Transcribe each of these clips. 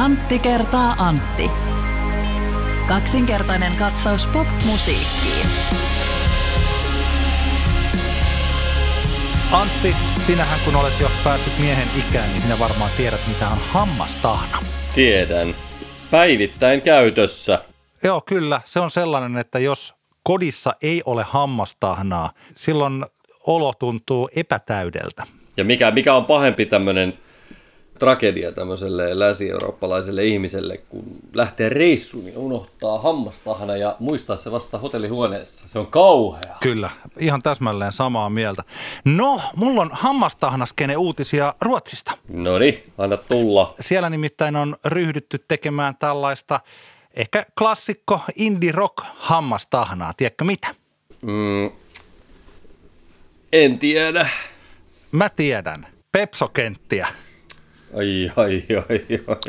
Antti kertaa Antti. Kaksinkertainen katsaus pop-musiikkiin. Antti, sinähän kun olet jo päässyt miehen ikään, niin sinä varmaan tiedät, mitä on hammastahna. Tiedän. Päivittäin käytössä. Joo, kyllä. Se on sellainen, että jos kodissa ei ole hammastahnaa, silloin olo tuntuu epätäydeltä. Ja mikä, mikä on pahempi tämmöinen tragedia tämmöiselle länsi-eurooppalaiselle ihmiselle, kun lähtee reissuun ja unohtaa hammastahana ja muistaa se vasta hotellihuoneessa. Se on kauhea. Kyllä, ihan täsmälleen samaa mieltä. No, mulla on hammastahnaskene uutisia Ruotsista. No niin, anna tulla. Siellä nimittäin on ryhdytty tekemään tällaista ehkä klassikko indie rock hammastahnaa. Tiedätkö mitä? Mm, en tiedä. Mä tiedän. Pepsokenttiä. Ai, ai, ai, ai.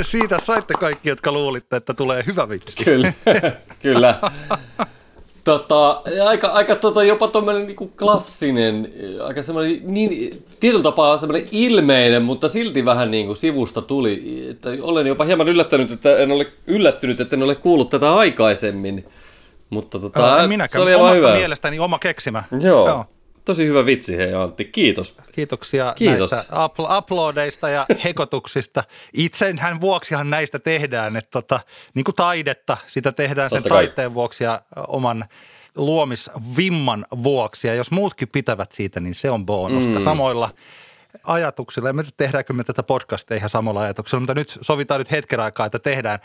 Siitä saitte kaikki, jotka luulitte, että tulee hyvä vitsi. Kyllä, kyllä. Tota, aika, aika tota, jopa tuommoinen niinku klassinen, aika semmoinen, niin, tietyllä tapaa semmoinen ilmeinen, mutta silti vähän niin kuin sivusta tuli. Että olen jopa hieman yllättänyt, että en ole yllättynyt, että en ole kuullut tätä aikaisemmin. Mutta tota, en minäkään. se oli Omasta hyvä. mielestäni oma keksimä. Joo. Joo. Tosi hyvä vitsi, hei Antti. Kiitos. Kiitoksia Kiitos. näistä upl- uploadeista ja hekotuksista. Itsenhän vuoksihan näistä tehdään, että tota, niin kuin taidetta, sitä tehdään Totta sen kai. taiteen vuoksi ja oman luomisvimman vuoksi. Ja jos muutkin pitävät siitä, niin se on bonusta. Mm. Samoilla ajatuksilla. En tiedä, tehdäänkö me tätä podcastia ihan samalla ajatuksella, mutta nyt sovitaan nyt hetken aikaa, että tehdään.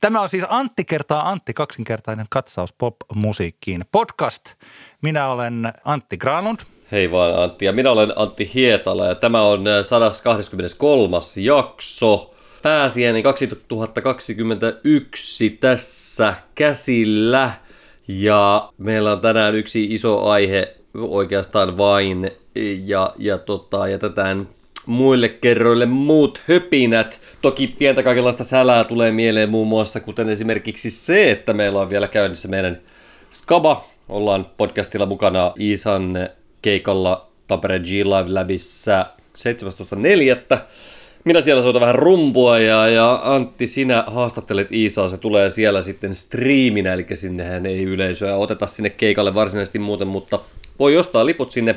Tämä on siis Antti kertaa Antti, kaksinkertainen katsaus pop-musiikkiin. Podcast. Minä olen Antti Granlund. Hei vaan Antti, ja minä olen Antti Hietala, ja tämä on 123. Äh, jakso. Pääsiäinen 2021 tässä käsillä. Ja meillä on tänään yksi iso aihe, oikeastaan vain ja, ja tota, jätetään muille kerroille muut höpinät. Toki pientä kaikenlaista sälää tulee mieleen muun muassa, kuten esimerkiksi se, että meillä on vielä käynnissä meidän Skaba. Ollaan podcastilla mukana Iisan keikalla Tampere G-Live Labissa 17.4. Minä siellä soitan vähän rumpua ja, ja Antti, sinä haastattelet Iisaa, se tulee siellä sitten striiminä, eli sinnehän ei yleisöä oteta sinne keikalle varsinaisesti muuten, mutta voi ostaa liput sinne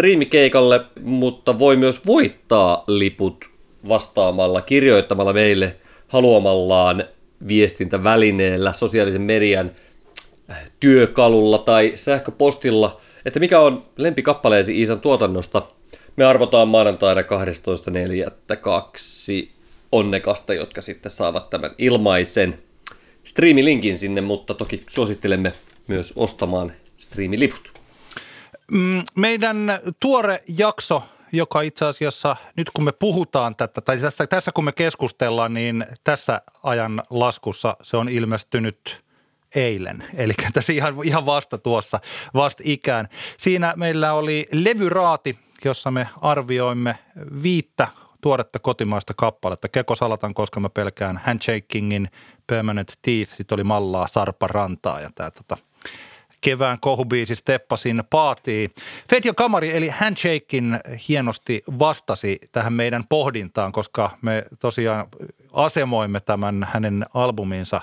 striimikeikalle, mutta voi myös voittaa liput vastaamalla, kirjoittamalla meille haluamallaan viestintävälineellä, sosiaalisen median työkalulla tai sähköpostilla, että mikä on lempikappaleesi Iisan tuotannosta. Me arvotaan maanantaina 12.4.2 onnekasta, jotka sitten saavat tämän ilmaisen striimilinkin sinne, mutta toki suosittelemme myös ostamaan striimiliput. Mm, meidän tuore jakso, joka itse asiassa nyt kun me puhutaan tätä, tai tässä, tässä kun me keskustellaan, niin tässä ajan laskussa se on ilmestynyt eilen, eli tässä ihan, ihan vasta tuossa, vasta ikään. Siinä meillä oli levyraati, jossa me arvioimme viittä tuoretta kotimaista kappaletta. Keko Salatan, koska mä pelkään Handshakingin, Permanent Teeth, sitten oli Mallaa, Sarpa Rantaa ja tämä tota, kevään kohubiisi Steppasin paatii. Fedjo Kamari eli Handshakein hienosti vastasi tähän meidän pohdintaan, koska me tosiaan asemoimme tämän hänen albuminsa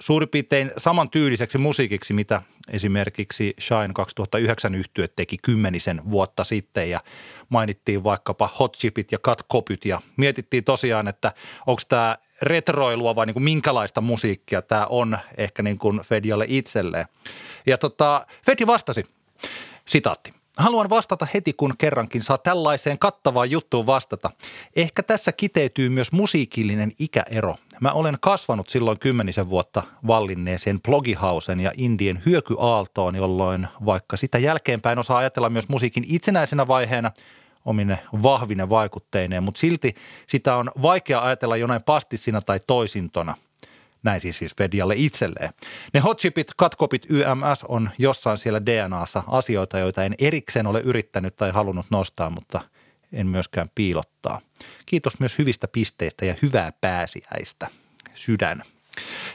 suurin piirtein tyyliseksi musiikiksi, mitä esimerkiksi Shine 2009 yhtye teki kymmenisen vuotta sitten ja mainittiin vaikkapa Hot Chipit ja Cut Copyt ja mietittiin tosiaan, että onko tämä retroilua vai niin kuin minkälaista musiikkia tämä on ehkä niin kuin Fedialle itselleen. Ja tota, Fedi vastasi, sitaatti. Haluan vastata heti, kun kerrankin saa tällaiseen kattavaan juttuun vastata. Ehkä tässä kiteytyy myös musiikillinen ikäero. Mä olen kasvanut silloin kymmenisen vuotta vallinneeseen blogihausen ja indien hyökyaaltoon, jolloin vaikka sitä jälkeenpäin osaa ajatella myös musiikin itsenäisenä vaiheena omine vahvine vaikutteineen, mutta silti sitä on vaikea ajatella jonain pastissina tai toisintona – näin siis siis Fedialle itselleen. Ne hotchipit, katkopit, YMS on jossain siellä DNAssa asioita, joita en erikseen ole yrittänyt tai halunnut nostaa, mutta en myöskään piilottaa. Kiitos myös hyvistä pisteistä ja hyvää pääsiäistä. Sydän.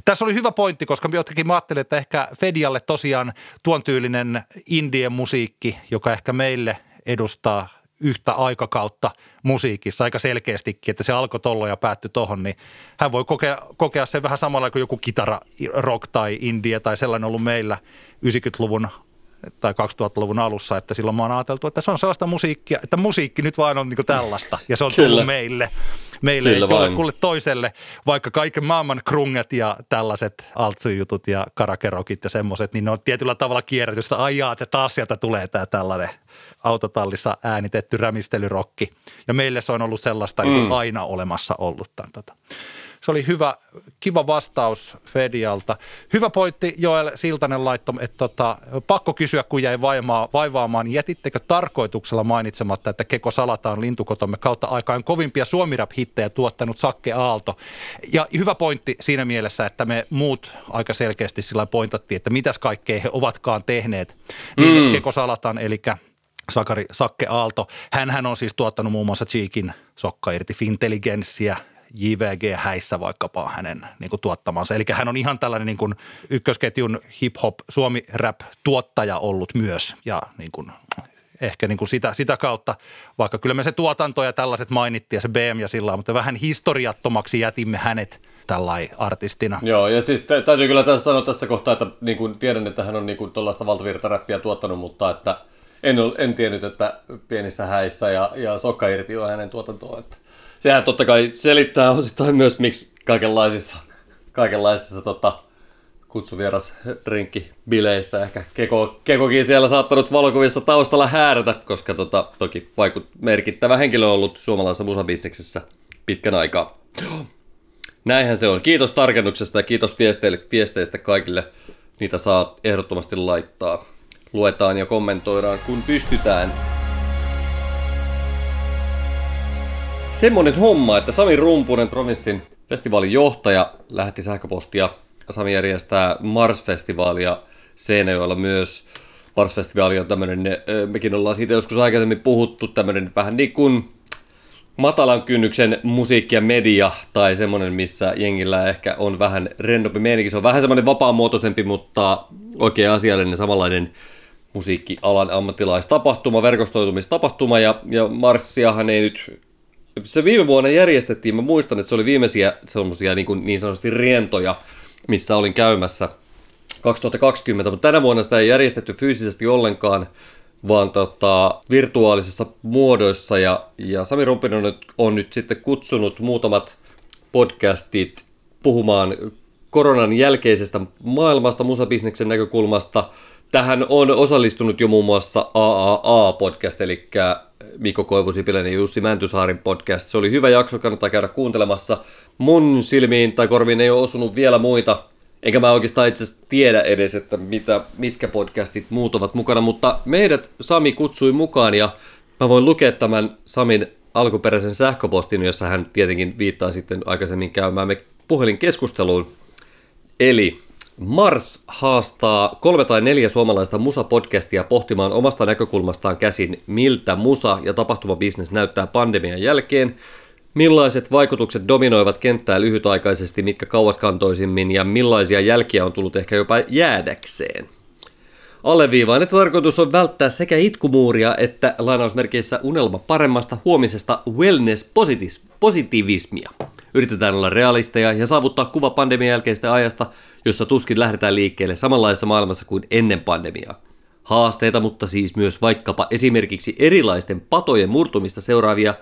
Tässä oli hyvä pointti, koska jotenkin mä ajattelin, että ehkä Fedialle tosiaan tuon tyylinen indien musiikki, joka ehkä meille edustaa yhtä aikakautta musiikissa aika selkeästikin, että se alkoi tollo ja päättyi tohon, niin hän voi kokea, kokea sen vähän samalla kuin joku kitara, rock tai indie tai sellainen ollut meillä 90-luvun tai 2000-luvun alussa, että silloin mä oon ajateltu, että se on sellaista musiikkia, että musiikki nyt vain on niin tällaista ja se on tullut Kyllä. meille. Meille Kyllä ei kuule toiselle, vaikka kaiken maailman krunget ja tällaiset altsu-jutut ja karakerokit ja semmoiset, niin ne on tietyllä tavalla kierrätystä. Ai jaa, että taas sieltä tulee tämä tällainen autotallissa äänitetty rämistelyrokki. Ja meille se on ollut sellaista niin mm. niin aina olemassa ollut. Tämän, tota. Se oli hyvä, kiva vastaus Fedialta. Hyvä pointti Joel Siltanen laitto, että tota, pakko kysyä, kun jäi vaimaa, vaivaamaan, niin jätittekö tarkoituksella mainitsematta, että Keko Salata on lintukotomme kautta aikaan kovimpia suomirap-hittejä tuottanut Sakke Aalto. Ja hyvä pointti siinä mielessä, että me muut aika selkeästi sillä pointattiin, että mitäs kaikkea he ovatkaan tehneet. Niin mm. Keko Salatan, eli Sakari Sakke Aalto. Hänhän on siis tuottanut muun muassa Cheekin Sokka irti Fintelligenssiä, JVG-häissä vaikkapa hänen niin kuin tuottamansa. Eli hän on ihan tällainen niin kuin ykkösketjun hip-hop, suomi-rap-tuottaja ollut myös ja niin kuin ehkä niin kuin sitä, sitä kautta, vaikka kyllä me se tuotanto ja tällaiset mainittiin ja se BM ja sillä mutta vähän historiattomaksi jätimme hänet tällainen artistina. Joo, ja siis täytyy kyllä tässä sanoa tässä kohtaa, että niin kuin tiedän, että hän on niin kuin tuollaista valtavirtaräppiä tuottanut, mutta että en, en tiennyt, että pienissä häissä ja, ja sokka irti on hänen tuotantoa. Että sehän totta kai selittää osittain myös, miksi kaikenlaisissa, kaikenlaisissa tota, kutsuvieras rinkki bileissä ehkä Keko, Kekokin siellä saattanut valokuvissa taustalla häärätä, koska tota, toki vaikut merkittävä henkilö on ollut suomalaisessa musabisneksessä pitkän aikaa. Näinhän se on. Kiitos tarkennuksesta ja kiitos viesteistä kaikille. Niitä saa ehdottomasti laittaa. Luetaan ja kommentoidaan, kun pystytään. Semmonen homma, että Sami Rumpunen, provinssin festivaalin johtaja, lähetti sähköpostia. Sami järjestää Mars-festivaalia Seinäjoella myös. Mars-festivaali on tämmöinen, mekin ollaan siitä joskus aikaisemmin puhuttu, tämmöinen vähän niin kuin matalan kynnyksen musiikki ja media tai semmoinen, missä jengillä ehkä on vähän rennompi meininki. Se on vähän semmoinen vapaamuotoisempi, mutta oikein asiallinen samanlainen musiikkialan ammattilaistapahtuma, verkostoitumistapahtuma ja, ja Marssiahan ei nyt se viime vuonna järjestettiin, mä muistan, että se oli viimeisiä semmoisia niin, niin sanotusti rientoja, missä olin käymässä 2020, mutta tänä vuonna sitä ei järjestetty fyysisesti ollenkaan, vaan tota, virtuaalisessa muodoissa ja, ja Sami Rumpinen on nyt, on nyt sitten kutsunut muutamat podcastit puhumaan koronan jälkeisestä maailmasta musabisneksen näkökulmasta. Tähän on osallistunut jo muun muassa AAA-podcast, eli Mikko Koivusipilän ja Jussi Mäntysaarin podcast. Se oli hyvä jakso, kannattaa käydä kuuntelemassa. Mun silmiin tai korviin ei ole osunut vielä muita, enkä mä oikeastaan itse tiedä edes, että mitä, mitkä podcastit muut ovat mukana, mutta meidät Sami kutsui mukaan ja mä voin lukea tämän Samin alkuperäisen sähköpostin, jossa hän tietenkin viittaa sitten aikaisemmin käymään puhelinkeskusteluun. Eli Mars haastaa kolme tai neljä suomalaista musapodcastia pohtimaan omasta näkökulmastaan käsin, miltä musa- ja tapahtumabisnes näyttää pandemian jälkeen, millaiset vaikutukset dominoivat kenttää lyhytaikaisesti, mitkä kauaskantoisimmin ja millaisia jälkiä on tullut ehkä jopa jäädäkseen. Alleviivaan, että tarkoitus on välttää sekä itkumuuria että lainausmerkeissä unelma paremmasta huomisesta wellness-positivismia. Yritetään olla realisteja ja saavuttaa kuva pandemian jälkeistä ajasta, jossa tuskin lähdetään liikkeelle samanlaisessa maailmassa kuin ennen pandemiaa. Haasteita, mutta siis myös vaikkapa esimerkiksi erilaisten patojen murtumista seuraavia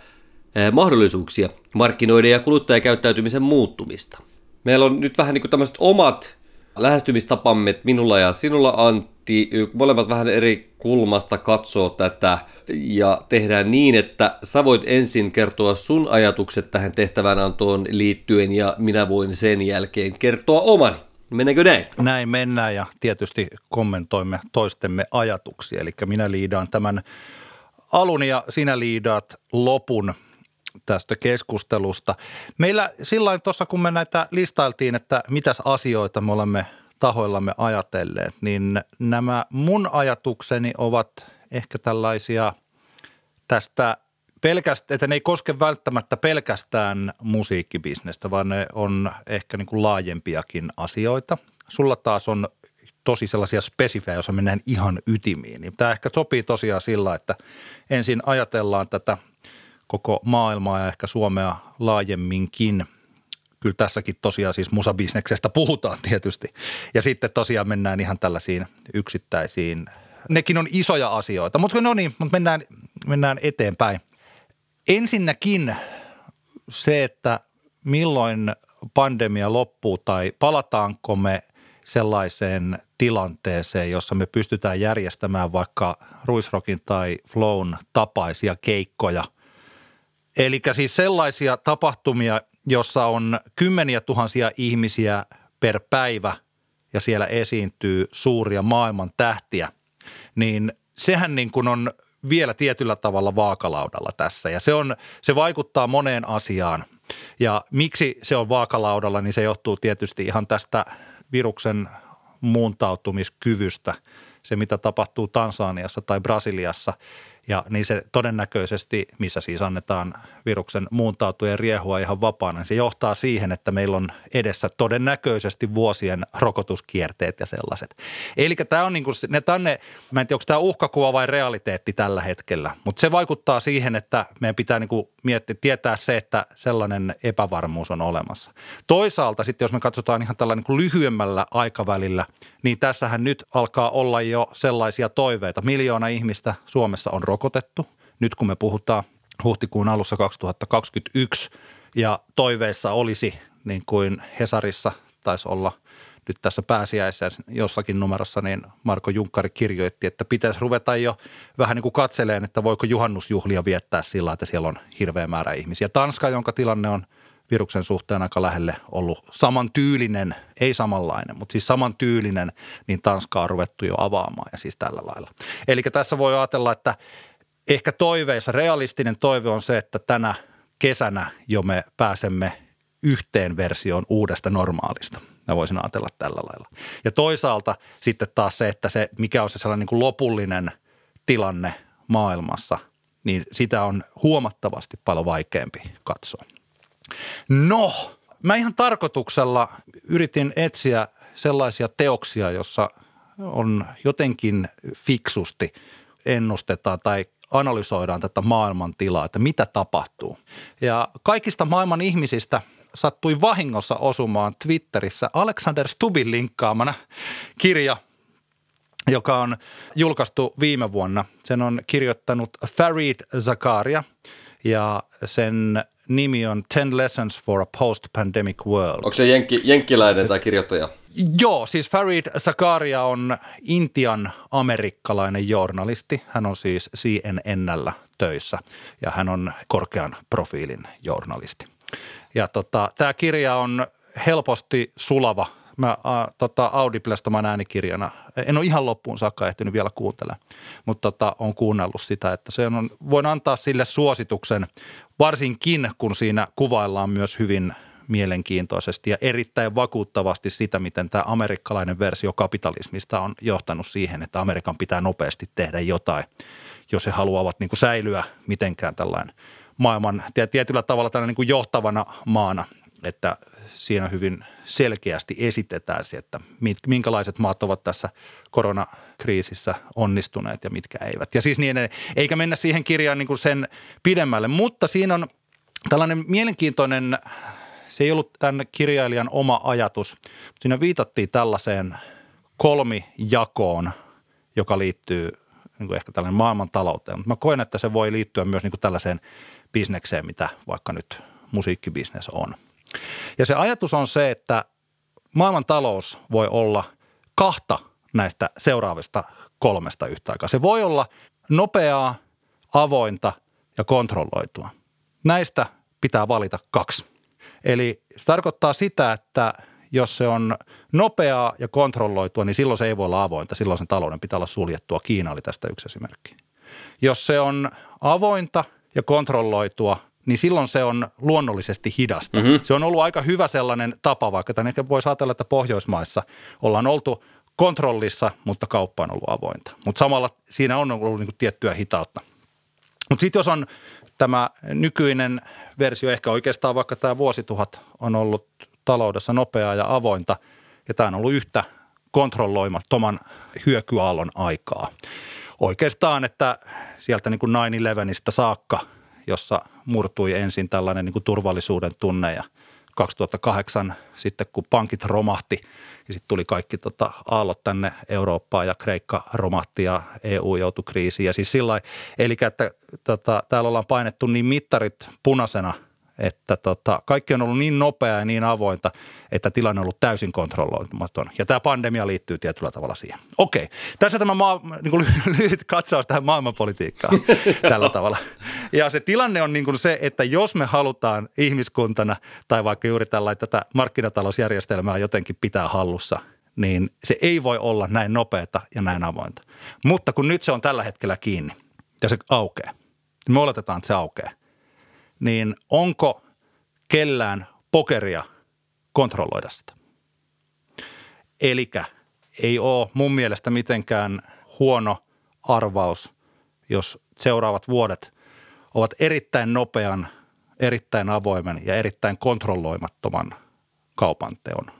eh, mahdollisuuksia, markkinoiden ja kuluttajakäyttäytymisen muuttumista. Meillä on nyt vähän niin kuin tämmöiset omat lähestymistapamme minulla ja sinulla Antti, molemmat vähän eri kulmasta katsoo tätä ja tehdään niin, että sä voit ensin kertoa sun ajatukset tähän tehtävään antoon liittyen ja minä voin sen jälkeen kertoa omani. Meneekö näin? Näin mennään ja tietysti kommentoimme toistemme ajatuksia. Eli minä liidaan tämän alun ja sinä liidaat lopun tästä keskustelusta. Meillä sillä tuossa, kun me näitä listailtiin, että mitäs asioita me olemme tahoillamme ajatelleet, niin nämä mun ajatukseni ovat ehkä tällaisia tästä pelkästään, että ne ei koske välttämättä pelkästään musiikkibisnestä, vaan ne on ehkä niin kuin laajempiakin asioita. Sulla taas on tosi sellaisia spesifejä, joissa mennään ihan ytimiin. Niin tämä ehkä sopii tosiaan sillä, että ensin ajatellaan tätä koko maailmaa ja ehkä Suomea laajemminkin. Kyllä tässäkin tosiaan siis musabisneksestä puhutaan tietysti. Ja sitten tosiaan mennään ihan tällaisiin yksittäisiin, nekin on isoja asioita, mutta no niin, mutta mennään, mennään eteenpäin. Ensinnäkin se, että milloin pandemia loppuu tai palataanko me sellaiseen tilanteeseen, jossa me pystytään järjestämään vaikka Ruisrokin tai Flown tapaisia keikkoja. Eli siis sellaisia tapahtumia, jossa on kymmeniä tuhansia ihmisiä per päivä ja siellä esiintyy suuria maailman tähtiä, niin sehän niin kuin on vielä tietyllä tavalla vaakalaudalla tässä ja se, on, se vaikuttaa moneen asiaan. Ja miksi se on vaakalaudalla, niin se johtuu tietysti ihan tästä viruksen muuntautumiskyvystä. Se, mitä tapahtuu Tansaniassa tai Brasiliassa – ja niin se todennäköisesti, missä siis annetaan viruksen muuntautua ja riehua ihan vapaana, niin se johtaa siihen, että meillä on edessä todennäköisesti vuosien rokotuskierteet ja sellaiset. Eli tämä on, niin kuin, ne, tämä on ne, mä en tiedä, onko tämä uhkakuva vai realiteetti tällä hetkellä, mutta se vaikuttaa siihen, että meidän pitää niin kuin miettiä, tietää se, että sellainen epävarmuus on olemassa. Toisaalta sitten, jos me katsotaan ihan tällä niin kuin lyhyemmällä aikavälillä, niin tässähän nyt alkaa olla jo sellaisia toiveita. Miljoona ihmistä Suomessa on rokotettu. Nyt kun me puhutaan huhtikuun alussa 2021 ja toiveissa olisi niin kuin Hesarissa taisi olla nyt tässä pääsiäisessä jossakin numerossa, niin Marko Junkkari kirjoitti, että pitäisi ruveta jo vähän niin kuin katseleen, että voiko juhannusjuhlia viettää sillä, että siellä on hirveä määrä ihmisiä. Tanska, jonka tilanne on viruksen suhteen aika lähelle ollut samantyylinen, ei samanlainen, mutta siis samantyylinen, niin Tanskaa on ruvettu jo avaamaan ja siis tällä lailla. Eli tässä voi ajatella, että ehkä toiveissa, realistinen toive on se, että tänä kesänä jo me pääsemme yhteen versioon uudesta normaalista. Mä voisin ajatella tällä lailla. Ja toisaalta sitten taas se, että se, mikä on se sellainen niin kuin lopullinen tilanne maailmassa, niin sitä on huomattavasti paljon vaikeampi katsoa. No, mä ihan tarkoituksella yritin etsiä sellaisia teoksia, jossa on jotenkin fiksusti ennustetaan tai analysoidaan tätä maailman tilaa, että mitä tapahtuu. Ja kaikista maailman ihmisistä sattui vahingossa osumaan Twitterissä Alexander Stubin linkkaamana kirja, joka on julkaistu viime vuonna. Sen on kirjoittanut Farid Zakaria ja sen nimi on Ten Lessons for a Post-Pandemic World. Onko se jenkki, jenkkiläinen tai kirjoittaja? Joo, siis Farid Zakaria on Intian amerikkalainen journalisti. Hän on siis CNNllä töissä ja hän on korkean profiilin journalisti. Ja tota, tämä kirja on helposti sulava. Mä äh, tota, Audiblesta mä äänikirjana. En ole ihan loppuun saakka ehtinyt vielä kuuntelemaan, mutta tota, on kuunnellut sitä, että se on, voin antaa sille suosituksen, varsinkin kun siinä kuvaillaan myös hyvin mielenkiintoisesti ja erittäin vakuuttavasti sitä, miten tämä amerikkalainen versio kapitalismista on johtanut siihen, että Amerikan pitää nopeasti tehdä jotain, jos he haluavat niin kuin säilyä mitenkään tällainen – maailman tietyllä tavalla tällä niin kuin johtavana maana, että siinä hyvin selkeästi esitetään se, että minkälaiset maat ovat tässä koronakriisissä onnistuneet ja mitkä eivät. Ja siis niin, eikä mennä siihen kirjaan niin kuin sen pidemmälle, mutta siinä on tällainen mielenkiintoinen, se ei ollut tämän kirjailijan oma ajatus, siinä viitattiin tällaiseen kolmijakoon, joka liittyy niin kuin ehkä tällainen maailmantalouteen. Mutta mä koen, että se voi liittyä myös niin kuin tällaiseen bisnekseen, mitä vaikka nyt musiikkibisnes on. Ja se ajatus on se, että maailman talous voi olla kahta näistä seuraavista kolmesta yhtä aikaa. Se voi olla nopeaa, avointa ja kontrolloitua. Näistä pitää valita kaksi. Eli se tarkoittaa sitä, että jos se on nopeaa ja kontrolloitua, niin silloin se ei voi olla avointa. Silloin sen talouden pitää olla suljettua. Kiina oli tästä yksi esimerkki. Jos se on avointa – ja kontrolloitua, niin silloin se on luonnollisesti hidasta. Mm-hmm. Se on ollut aika hyvä sellainen tapa, vaikka tämän ehkä voisi ajatella, että Pohjoismaissa ollaan oltu kontrollissa, mutta kauppa on ollut avointa. Mutta samalla siinä on ollut niin tiettyä hitautta. Mutta sitten jos on tämä nykyinen versio, ehkä oikeastaan vaikka tämä vuosituhat on ollut taloudessa nopeaa ja avointa, ja tämä on ollut yhtä kontrolloimattoman hyökyaallon aikaa. Oikeastaan, että sieltä niin kuin 9-11 saakka, jossa murtui ensin tällainen niin kuin turvallisuuden tunne ja 2008 sitten kun pankit romahti ja sitten tuli kaikki tota, aallot tänne Eurooppaan ja Kreikka romahti ja EU joutui kriisiin. Ja siis sillä eli että tota, täällä ollaan painettu niin mittarit punaisena – että tota, kaikki on ollut niin nopeaa ja niin avointa, että tilanne on ollut täysin kontrolloimaton. Ja tämä pandemia liittyy tietyllä tavalla siihen. Okei, tässä tämä maa, niin kuin lyhyt katsaus tähän maailmanpolitiikkaan tällä tavalla. Ja se tilanne on niin kuin se, että jos me halutaan ihmiskuntana tai vaikka juuri tällä tätä markkinatalousjärjestelmää jotenkin pitää hallussa, niin se ei voi olla näin nopeata ja näin avointa. Mutta kun nyt se on tällä hetkellä kiinni ja se aukeaa, niin me oletetaan, että se aukeaa niin onko kellään pokeria kontrolloida sitä? Elikä ei ole mun mielestä mitenkään huono arvaus, jos seuraavat vuodet ovat erittäin nopean, erittäin avoimen ja erittäin kontrolloimattoman kaupanteon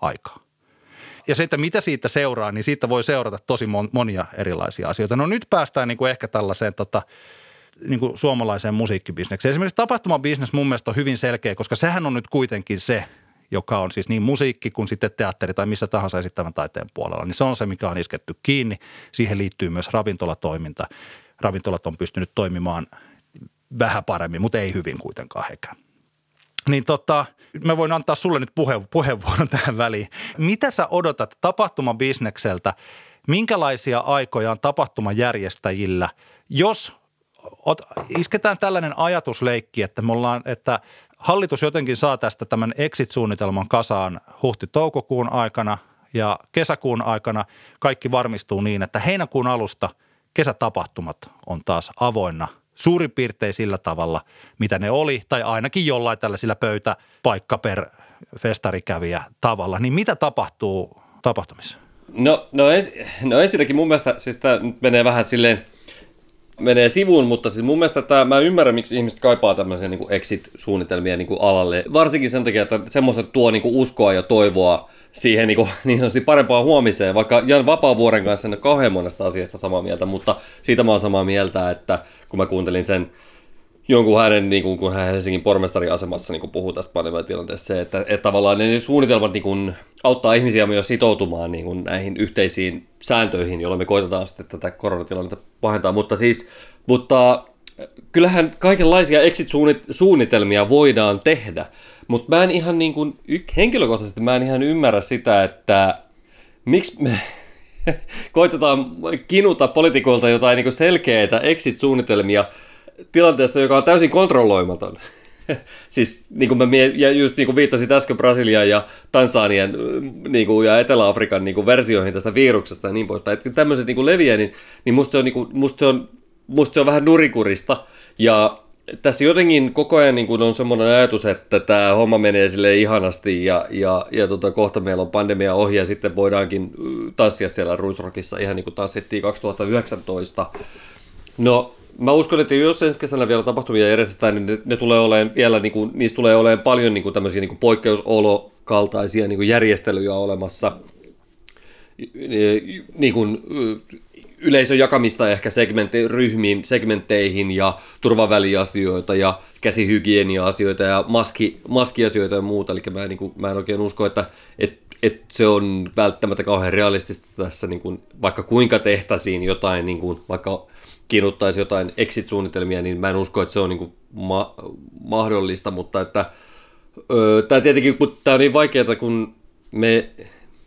aikaa. Ja se, että mitä siitä seuraa, niin siitä voi seurata tosi monia erilaisia asioita. No nyt päästään niin kuin ehkä tällaiseen tota, niin kuin suomalaiseen musiikkibisnekseen. Esimerkiksi tapahtumabisnes mun mielestä on hyvin selkeä, koska sehän on nyt kuitenkin se, joka on siis niin musiikki kuin sitten teatteri tai missä tahansa esittävän taiteen puolella, niin se on se, mikä on isketty kiinni. Siihen liittyy myös ravintolatoiminta. Ravintolat on pystynyt toimimaan vähän paremmin, mutta ei hyvin kuitenkaan hekään. Niin tota, mä voin antaa sulle nyt puhe, puheenvuoron tähän väliin. Mitä sä odotat tapahtumabisnekseltä? Minkälaisia aikoja on tapahtumajärjestäjillä, jos ot, isketään tällainen ajatusleikki, että me ollaan, että hallitus jotenkin saa tästä tämän exit-suunnitelman kasaan huhti-toukokuun aikana ja kesäkuun aikana kaikki varmistuu niin, että heinäkuun alusta kesätapahtumat on taas avoinna suurin piirtein sillä tavalla, mitä ne oli, tai ainakin jollain tällaisilla pöytä, paikka per festarikävijä tavalla. Niin mitä tapahtuu tapahtumissa? No, no, ens, no ensinnäkin mun mielestä, siis tämä menee vähän silleen menee sivuun, mutta siis mun mielestä tämä, mä ymmärrän, miksi ihmiset kaipaa tämmöisiä niin exit-suunnitelmia niin alalle. Varsinkin sen takia, että semmoista tuo niin kuin uskoa ja toivoa siihen niin, kuin, niin sanotusti parempaan huomiseen. Vaikka Jan Vapaavuoren kanssa en ole kauhean monesta asiasta samaa mieltä, mutta siitä mä oon samaa mieltä, että kun mä kuuntelin sen jonkun hänen, niin kuin, kun hän Helsingin pormestariasemassa niin kuin puhuu tästä pandemiatilanteesta, se, että, että tavallaan ne suunnitelmat niin kuin, auttaa ihmisiä myös sitoutumaan niin kuin, näihin yhteisiin sääntöihin, joilla me koitetaan sitten tätä koronatilannetta pahentaa. Mutta siis, mutta kyllähän kaikenlaisia exit-suunnitelmia voidaan tehdä, mutta mä en ihan niin kuin, henkilökohtaisesti mä en ihan ymmärrä sitä, että miksi me koitetaan kinuta poliitikoilta jotain niin selkeitä exit-suunnitelmia, tilanteessa, joka on täysin kontrolloimaton. siis niin kuin mä mie- ja just niin kuin viittasin äsken Brasilian ja Tansanian niin kuin, ja Etelä-Afrikan niin kuin versioihin tästä viruksesta ja niin poispäin. Että tämmöiset niin kuin leviää, niin, niin musta, se on, niin kuin, musta, se on, musta se on vähän nurikurista. Ja tässä jotenkin koko ajan niin kuin on semmoinen ajatus, että tämä homma menee sille ihanasti ja, ja, ja tota, kohta meillä on pandemia ohi ja sitten voidaankin tanssia siellä Ruisrockissa ihan niin kuin tanssittiin 2019. No Mä uskon, että jos ensi kesänä vielä tapahtumia järjestetään, niin ne, ne tulee olemaan vielä, niin kuin, niistä tulee olemaan paljon niin kuin tämmöisiä niin kuin poikkeusolokaltaisia niin kuin järjestelyjä olemassa. Niin kuin, yleisön jakamista ehkä segmentti, ryhmiin, segmentteihin ja turvaväliasioita ja käsihygienia-asioita ja maski, maskiasioita ja muuta. Eli mä en, niin kuin, mä en oikein usko, että et, et se on välttämättä kauhean realistista tässä, niin kuin, vaikka kuinka tehtäisiin jotain, niin kuin, vaikka kiinnostaisi jotain exit-suunnitelmia, niin mä en usko, että se on niin kuin ma- mahdollista, mutta että öö, tämä tietenkin, kun tämä on niin vaikeaa, kun me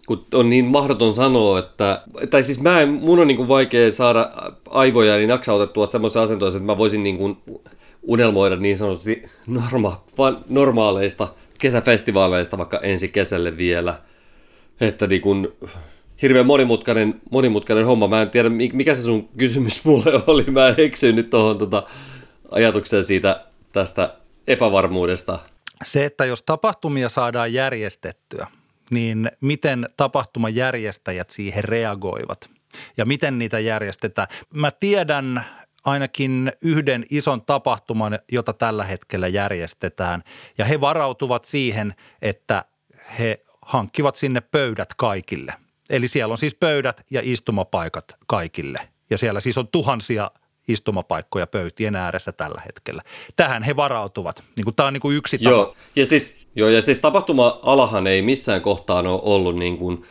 kun on niin mahdoton sanoa, että, tai siis mä en, mun on niin kuin vaikea saada aivoja niin naksautettua semmoisessa asentoissa, että mä voisin niin kuin unelmoida niin sanotusti norma, normaaleista kesäfestivaaleista vaikka ensi kesälle vielä. Että niin kuin, hirveän monimutkainen, monimutkainen homma. Mä en tiedä, mikä se sun kysymys mulle oli. Mä eksyin nyt tuohon tota ajatukseen siitä tästä epävarmuudesta. Se, että jos tapahtumia saadaan järjestettyä, niin miten tapahtumajärjestäjät siihen reagoivat ja miten niitä järjestetään. Mä tiedän ainakin yhden ison tapahtuman, jota tällä hetkellä järjestetään ja he varautuvat siihen, että he hankkivat sinne pöydät kaikille – Eli siellä on siis pöydät ja istumapaikat kaikille. Ja siellä siis on tuhansia istumapaikkoja pöytien ääressä tällä hetkellä. Tähän he varautuvat. Niin kuin, tämä on niin kuin yksi. Joo, ja siis, joo, ja siis tapahtuma-alahan ei missään kohtaan ole ollut niin kuin,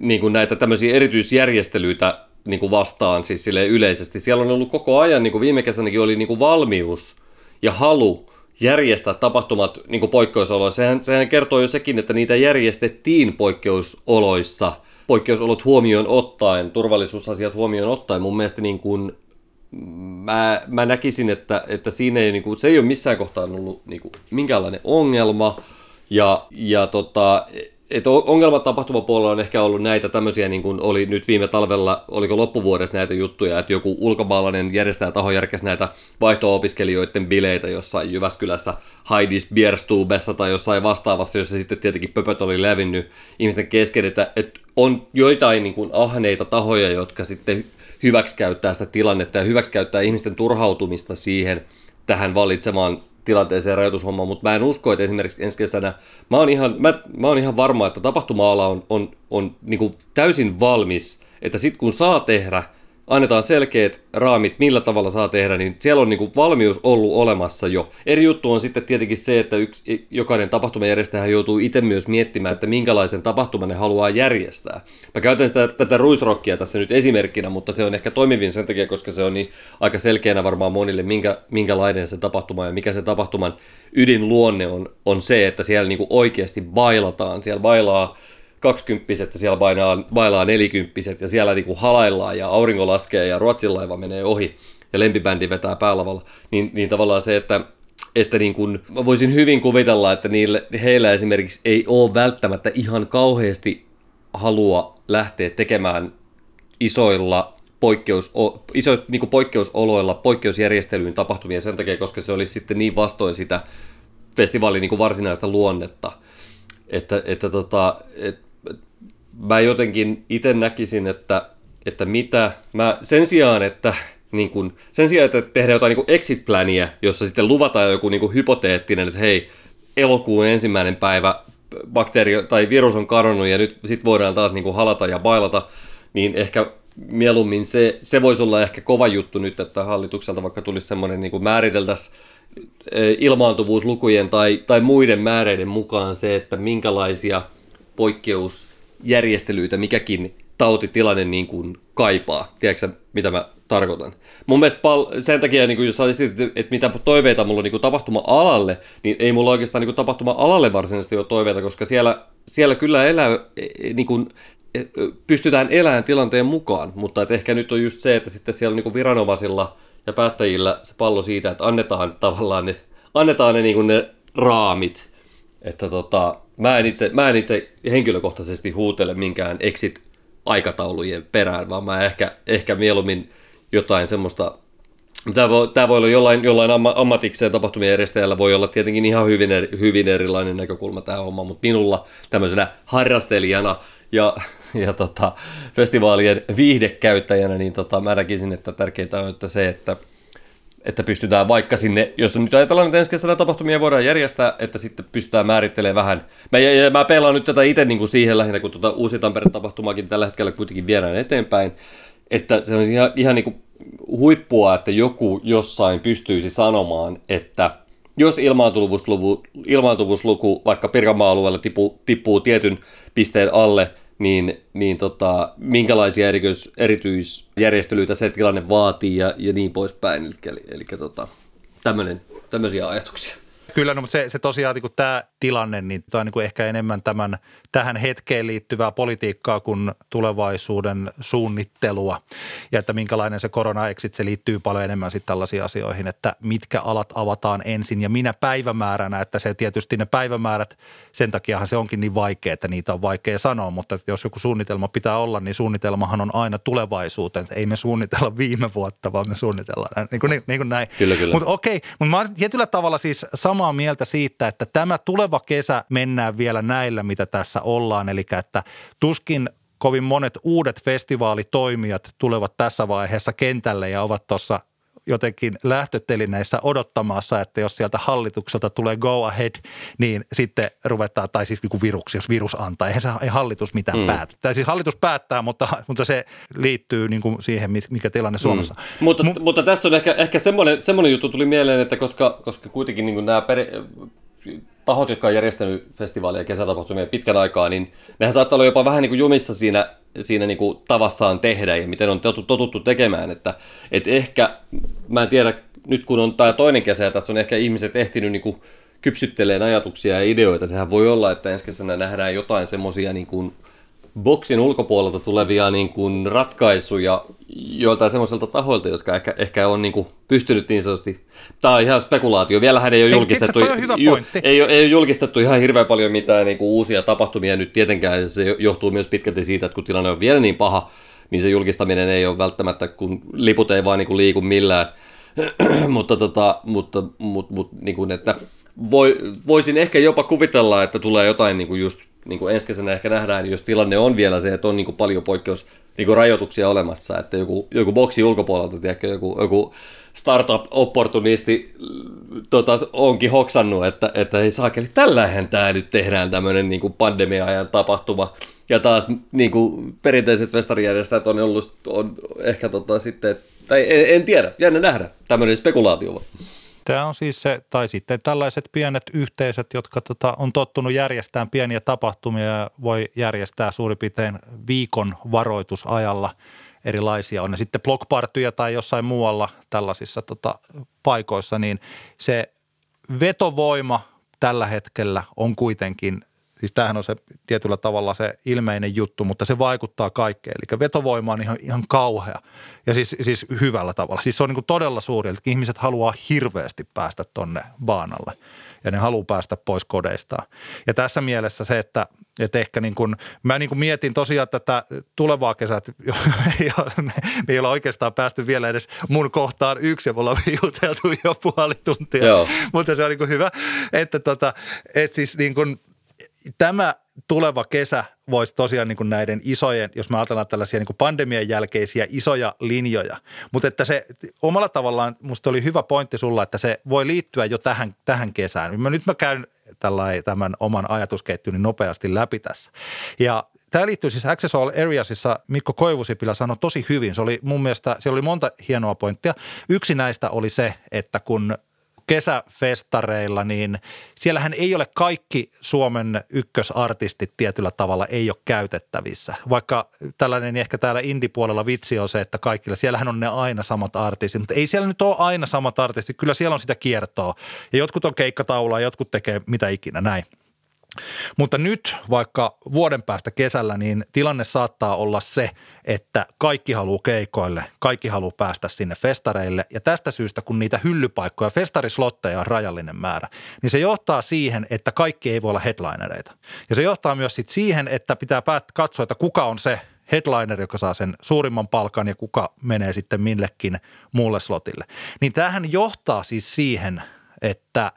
niin kuin näitä tämmöisiä erityisjärjestelyitä niin kuin vastaan siis sille yleisesti. Siellä on ollut koko ajan, niin kuin viime kesänäkin oli niin kuin valmius ja halu järjestää tapahtumat niin poikkeusoloissa. Sehän, sehän kertoo jo sekin, että niitä järjestettiin poikkeusoloissa, poikkeusolot huomioon ottaen, turvallisuusasiat huomioon ottaen. Mun mielestä niin kuin, mä, mä näkisin, että, että siinä ei, niin kuin, se ei ole missään kohtaa ollut niin kuin, minkäänlainen ongelma. Ja, ja tota, että ongelmat tapahtumapuolella on ehkä ollut näitä tämmöisiä, niin kuin oli nyt viime talvella, oliko loppuvuodessa näitä juttuja, että joku ulkomaalainen järjestää taho järkäsi näitä vaihto-opiskelijoiden bileitä jossain Jyväskylässä Heidis Bierstubessa tai jossain vastaavassa, jossa sitten tietenkin pöpöt oli levinnyt ihmisten kesken, että, että on joitain niin kuin ahneita tahoja, jotka sitten hyväksikäyttää sitä tilannetta ja hyväksikäyttää ihmisten turhautumista siihen tähän valitsemaan tilanteeseen rajoitushommaan, mutta mä en usko, että esimerkiksi ensi kesänä, mä oon ihan, mä, mä oon ihan varma, että tapahtuma-ala on, on, on niin täysin valmis, että sitten kun saa tehdä annetaan selkeät raamit, millä tavalla saa tehdä, niin siellä on niin kuin valmius ollut olemassa jo. Eri juttu on sitten tietenkin se, että yksi, jokainen tapahtumajärjestäjä joutuu itse myös miettimään, että minkälaisen tapahtuman ne haluaa järjestää. Mä käytän sitä, tätä ruisrokkia tässä nyt esimerkkinä, mutta se on ehkä toimivin sen takia, koska se on niin aika selkeänä varmaan monille, minkä, minkälainen se tapahtuma ja mikä se tapahtuman ydinluonne on, on se, että siellä niin kuin oikeasti bailataan. Siellä bailaa kaksikymppiset ja siellä bailaa, bailaa nelikymppiset ja siellä niinku halaillaan ja aurinko laskee ja Ruotsin laiva menee ohi ja lempibändi vetää päälavalla, niin, niin tavallaan se, että että niin kun, mä voisin hyvin kuvitella, että niille, heillä esimerkiksi ei ole välttämättä ihan kauheasti halua lähteä tekemään isoilla poikkeus, iso, niin poikkeusoloilla, poikkeusjärjestelyyn tapahtumia sen takia, koska se olisi sitten niin vastoin sitä festivaalin niin varsinaista luonnetta. Että, että tota, et, mä jotenkin itse näkisin, että, että mitä mä sen sijaan, että niin kun, sen sijaan, että tehdään jotain niin exit-pläniä, jossa sitten luvataan joku niin hypoteettinen, että hei, elokuun ensimmäinen päivä bakteeri tai virus on kadonnut ja nyt sit voidaan taas niin halata ja bailata, niin ehkä mieluummin se, se voisi olla ehkä kova juttu nyt, että hallitukselta vaikka tulisi semmoinen niin määriteltäisiin e, ilmaantuvuuslukujen tai, tai muiden määreiden mukaan se, että minkälaisia poikkeus järjestelyitä mikäkin tautitilanne niin kuin kaipaa. Tiedätkö mitä mä tarkoitan? Mun mielestä pal- sen takia, niin kuin jos olisit, että mitä toiveita mulla on niin tapahtuma-alalle, niin ei mulla oikeastaan niin tapahtuma-alalle varsinaisesti ole toiveita, koska siellä, siellä kyllä elää, e, e, niin kuin, e, pystytään elämään tilanteen mukaan, mutta että ehkä nyt on just se, että sitten siellä niin kuin viranomaisilla ja päättäjillä se pallo siitä, että annetaan tavallaan ne, annetaan ne, niin kuin ne raamit, että tota, mä, en itse, mä en itse henkilökohtaisesti huutele minkään exit-aikataulujen perään, vaan mä ehkä, ehkä mieluummin jotain semmoista Tämä voi, tämä voi olla jollain, jollain ammatikseen tapahtumien järjestäjällä voi olla tietenkin ihan hyvin, eri, hyvin erilainen näkökulma tämä homma, mutta minulla tämmöisenä harrastelijana ja, ja tota, festivaalien viihdekäyttäjänä, niin tota, mä näkisin, että tärkeintä on että se, että että pystytään vaikka sinne, jos nyt ajatellaan, että ensi kesänä tapahtumia voidaan järjestää, että sitten pystytään määrittelemään vähän. Mä, ja, ja mä pelaan nyt tätä itse niin kuin siihen lähinnä, kun tuota Uusi Tampereen tapahtumaakin tällä hetkellä kuitenkin viedään eteenpäin, että se on ihan, ihan niin kuin huippua, että joku jossain pystyisi sanomaan, että jos ilmaantuvuusluku, ilmaantuvuusluku vaikka Pirkanmaa-alueella tippuu, tippuu tietyn pisteen alle – niin, niin tota, minkälaisia erityis, erityisjärjestelyitä se tilanne vaatii ja, ja niin poispäin. Eli, eli, eli tota, tämmöisiä ajatuksia. Kyllä, no, mutta se, se tosiaan niin tämä tilanne, niin tämä on niin ehkä enemmän tämän, tähän hetkeen liittyvää politiikkaa kuin tulevaisuuden suunnittelua. Ja että minkälainen se korona exit, se liittyy paljon enemmän sitten tällaisiin asioihin, että mitkä alat avataan ensin ja minä päivämääränä, että se tietysti ne päivämäärät, sen takiahan se onkin niin vaikea, että niitä on vaikea sanoa, mutta jos joku suunnitelma pitää olla, niin suunnitelmahan on aina tulevaisuuteen. Ei me suunnitella viime vuotta, vaan me suunnitellaan niin kuin, niin kuin näin. Kyllä, kyllä. Mutta okei, mutta mä olen tietyllä tavalla siis samaa mieltä siitä, että tämä tuleva kesä mennään vielä näillä, mitä tässä ollaan. Eli että tuskin kovin monet uudet festivaalitoimijat tulevat tässä vaiheessa kentälle ja ovat tuossa jotenkin lähtötelineissä odottamassa, että jos sieltä hallitukselta tulee go ahead, niin sitten ruvetaan, tai siis niin viruksi, jos virus antaa. Eihän se ei hallitus mitään mm. päätä. Tai siis hallitus päättää, mutta, mutta se liittyy niin kuin siihen, mikä tilanne Suomessa. Mm. Mutta, M- mutta tässä on ehkä, ehkä semmoinen, semmoinen juttu tuli mieleen, että koska, koska kuitenkin niin kuin nämä per, tahot, jotka on järjestänyt festivaaleja ja kesätapahtumia pitkän aikaa, niin nehän saattaa olla jopa vähän niin kuin jumissa siinä, siinä niin kuin tavassaan tehdä ja miten on totuttu tekemään. Että, että ehkä, mä en tiedä, nyt kun on tämä toinen kesä ja tässä on ehkä ihmiset ehtinyt niin kuin kypsytteleen ajatuksia ja ideoita, sehän voi olla, että ensi kesänä nähdään jotain semmoisia niin kuin boksin ulkopuolelta tulevia niin kuin ratkaisuja joiltain semmoiselta tahoilta, jotka ehkä, ehkä on niin kuin pystynyt niin sanotusti, tämä on ihan spekulaatio, vielähän ei ole julkistettu, ju, ei, ole, ei ole julkistettu ihan hirveän paljon mitään niin kuin uusia tapahtumia nyt tietenkään, se johtuu myös pitkälti siitä, että kun tilanne on vielä niin paha, niin se julkistaminen ei ole välttämättä, kun liput ei vaan niin kuin liiku millään, mutta, tota, mutta, mutta, mutta niin kuin, että voi, voisin ehkä jopa kuvitella, että tulee jotain niin kuin just niin kuin ensi kesänä ehkä nähdään, jos tilanne on vielä se, että on niin kuin paljon poikkeus niin kuin rajoituksia olemassa, että joku, joku boksi ulkopuolelta, tiedätkö, joku, joku startup-opportunisti tota, onkin hoksannut, että, että ei saakeli, tällähän tämä nyt tehdään tämmöinen niin pandemia-ajan tapahtuma. Ja taas niin kuin perinteiset festarijärjestäjät on ollut on ehkä tota, sitten, tai en, en tiedä, jännä nähdä, tämmöinen spekulaatio. Tämä on siis se, tai sitten tällaiset pienet yhteisöt, jotka tota, on tottunut järjestämään pieniä tapahtumia ja voi järjestää suurin piirtein viikon varoitusajalla. Erilaisia, on ne sitten blogpartyja tai jossain muualla tällaisissa tota, paikoissa, niin se vetovoima tällä hetkellä on kuitenkin Siis tämähän on se tietyllä tavalla se ilmeinen juttu, mutta se vaikuttaa kaikkeen. Eli vetovoima on ihan, ihan kauhea ja siis, siis hyvällä tavalla. Siis se on niin todella suuri, että ihmiset haluaa hirveästi päästä tonne baanalle ja ne haluaa päästä pois kodeistaan. Ja tässä mielessä se, että, että ehkä niin kuin, mä niin kuin mietin tosiaan tätä tulevaa kesää, että me ei olla oikeastaan päästy vielä edes mun kohtaan yksi ja me ollaan juteltu jo puoli tuntia, Joo. mutta se on niin kuin hyvä, että, tota, että siis niin kuin – tämä tuleva kesä voisi tosiaan niin kuin näiden isojen, jos me ajatellaan tällaisia niin kuin pandemian jälkeisiä isoja linjoja, mutta että se omalla tavallaan, musta oli hyvä pointti sulla, että se voi liittyä jo tähän, tähän kesään. Mä, nyt mä käyn tämän oman ajatusketjuni nopeasti läpi tässä. Ja tämä liittyy siis Access All Areasissa, Mikko Koivusipilä sanoi tosi hyvin. Se oli mun mielestä, siellä oli monta hienoa pointtia. Yksi näistä oli se, että kun kesäfestareilla, niin siellähän ei ole kaikki Suomen ykkösartistit tietyllä tavalla ei ole käytettävissä. Vaikka tällainen ehkä täällä indipuolella vitsi on se, että kaikilla, siellähän on ne aina samat artistit, mutta ei siellä nyt ole aina samat artistit. Kyllä siellä on sitä kiertoa ja jotkut on keikkataulua ja jotkut tekee mitä ikinä näin. Mutta nyt vaikka vuoden päästä kesällä, niin tilanne saattaa olla se, että kaikki haluaa keikoille, kaikki haluaa päästä sinne festareille. Ja tästä syystä, kun niitä hyllypaikkoja, festarislotteja on rajallinen määrä, niin se johtaa siihen, että kaikki ei voi olla headlinereita. Ja se johtaa myös sit siihen, että pitää päät- katsoa, että kuka on se headliner, joka saa sen suurimman palkan ja kuka menee sitten millekin muulle slotille. Niin tämähän johtaa siis siihen, että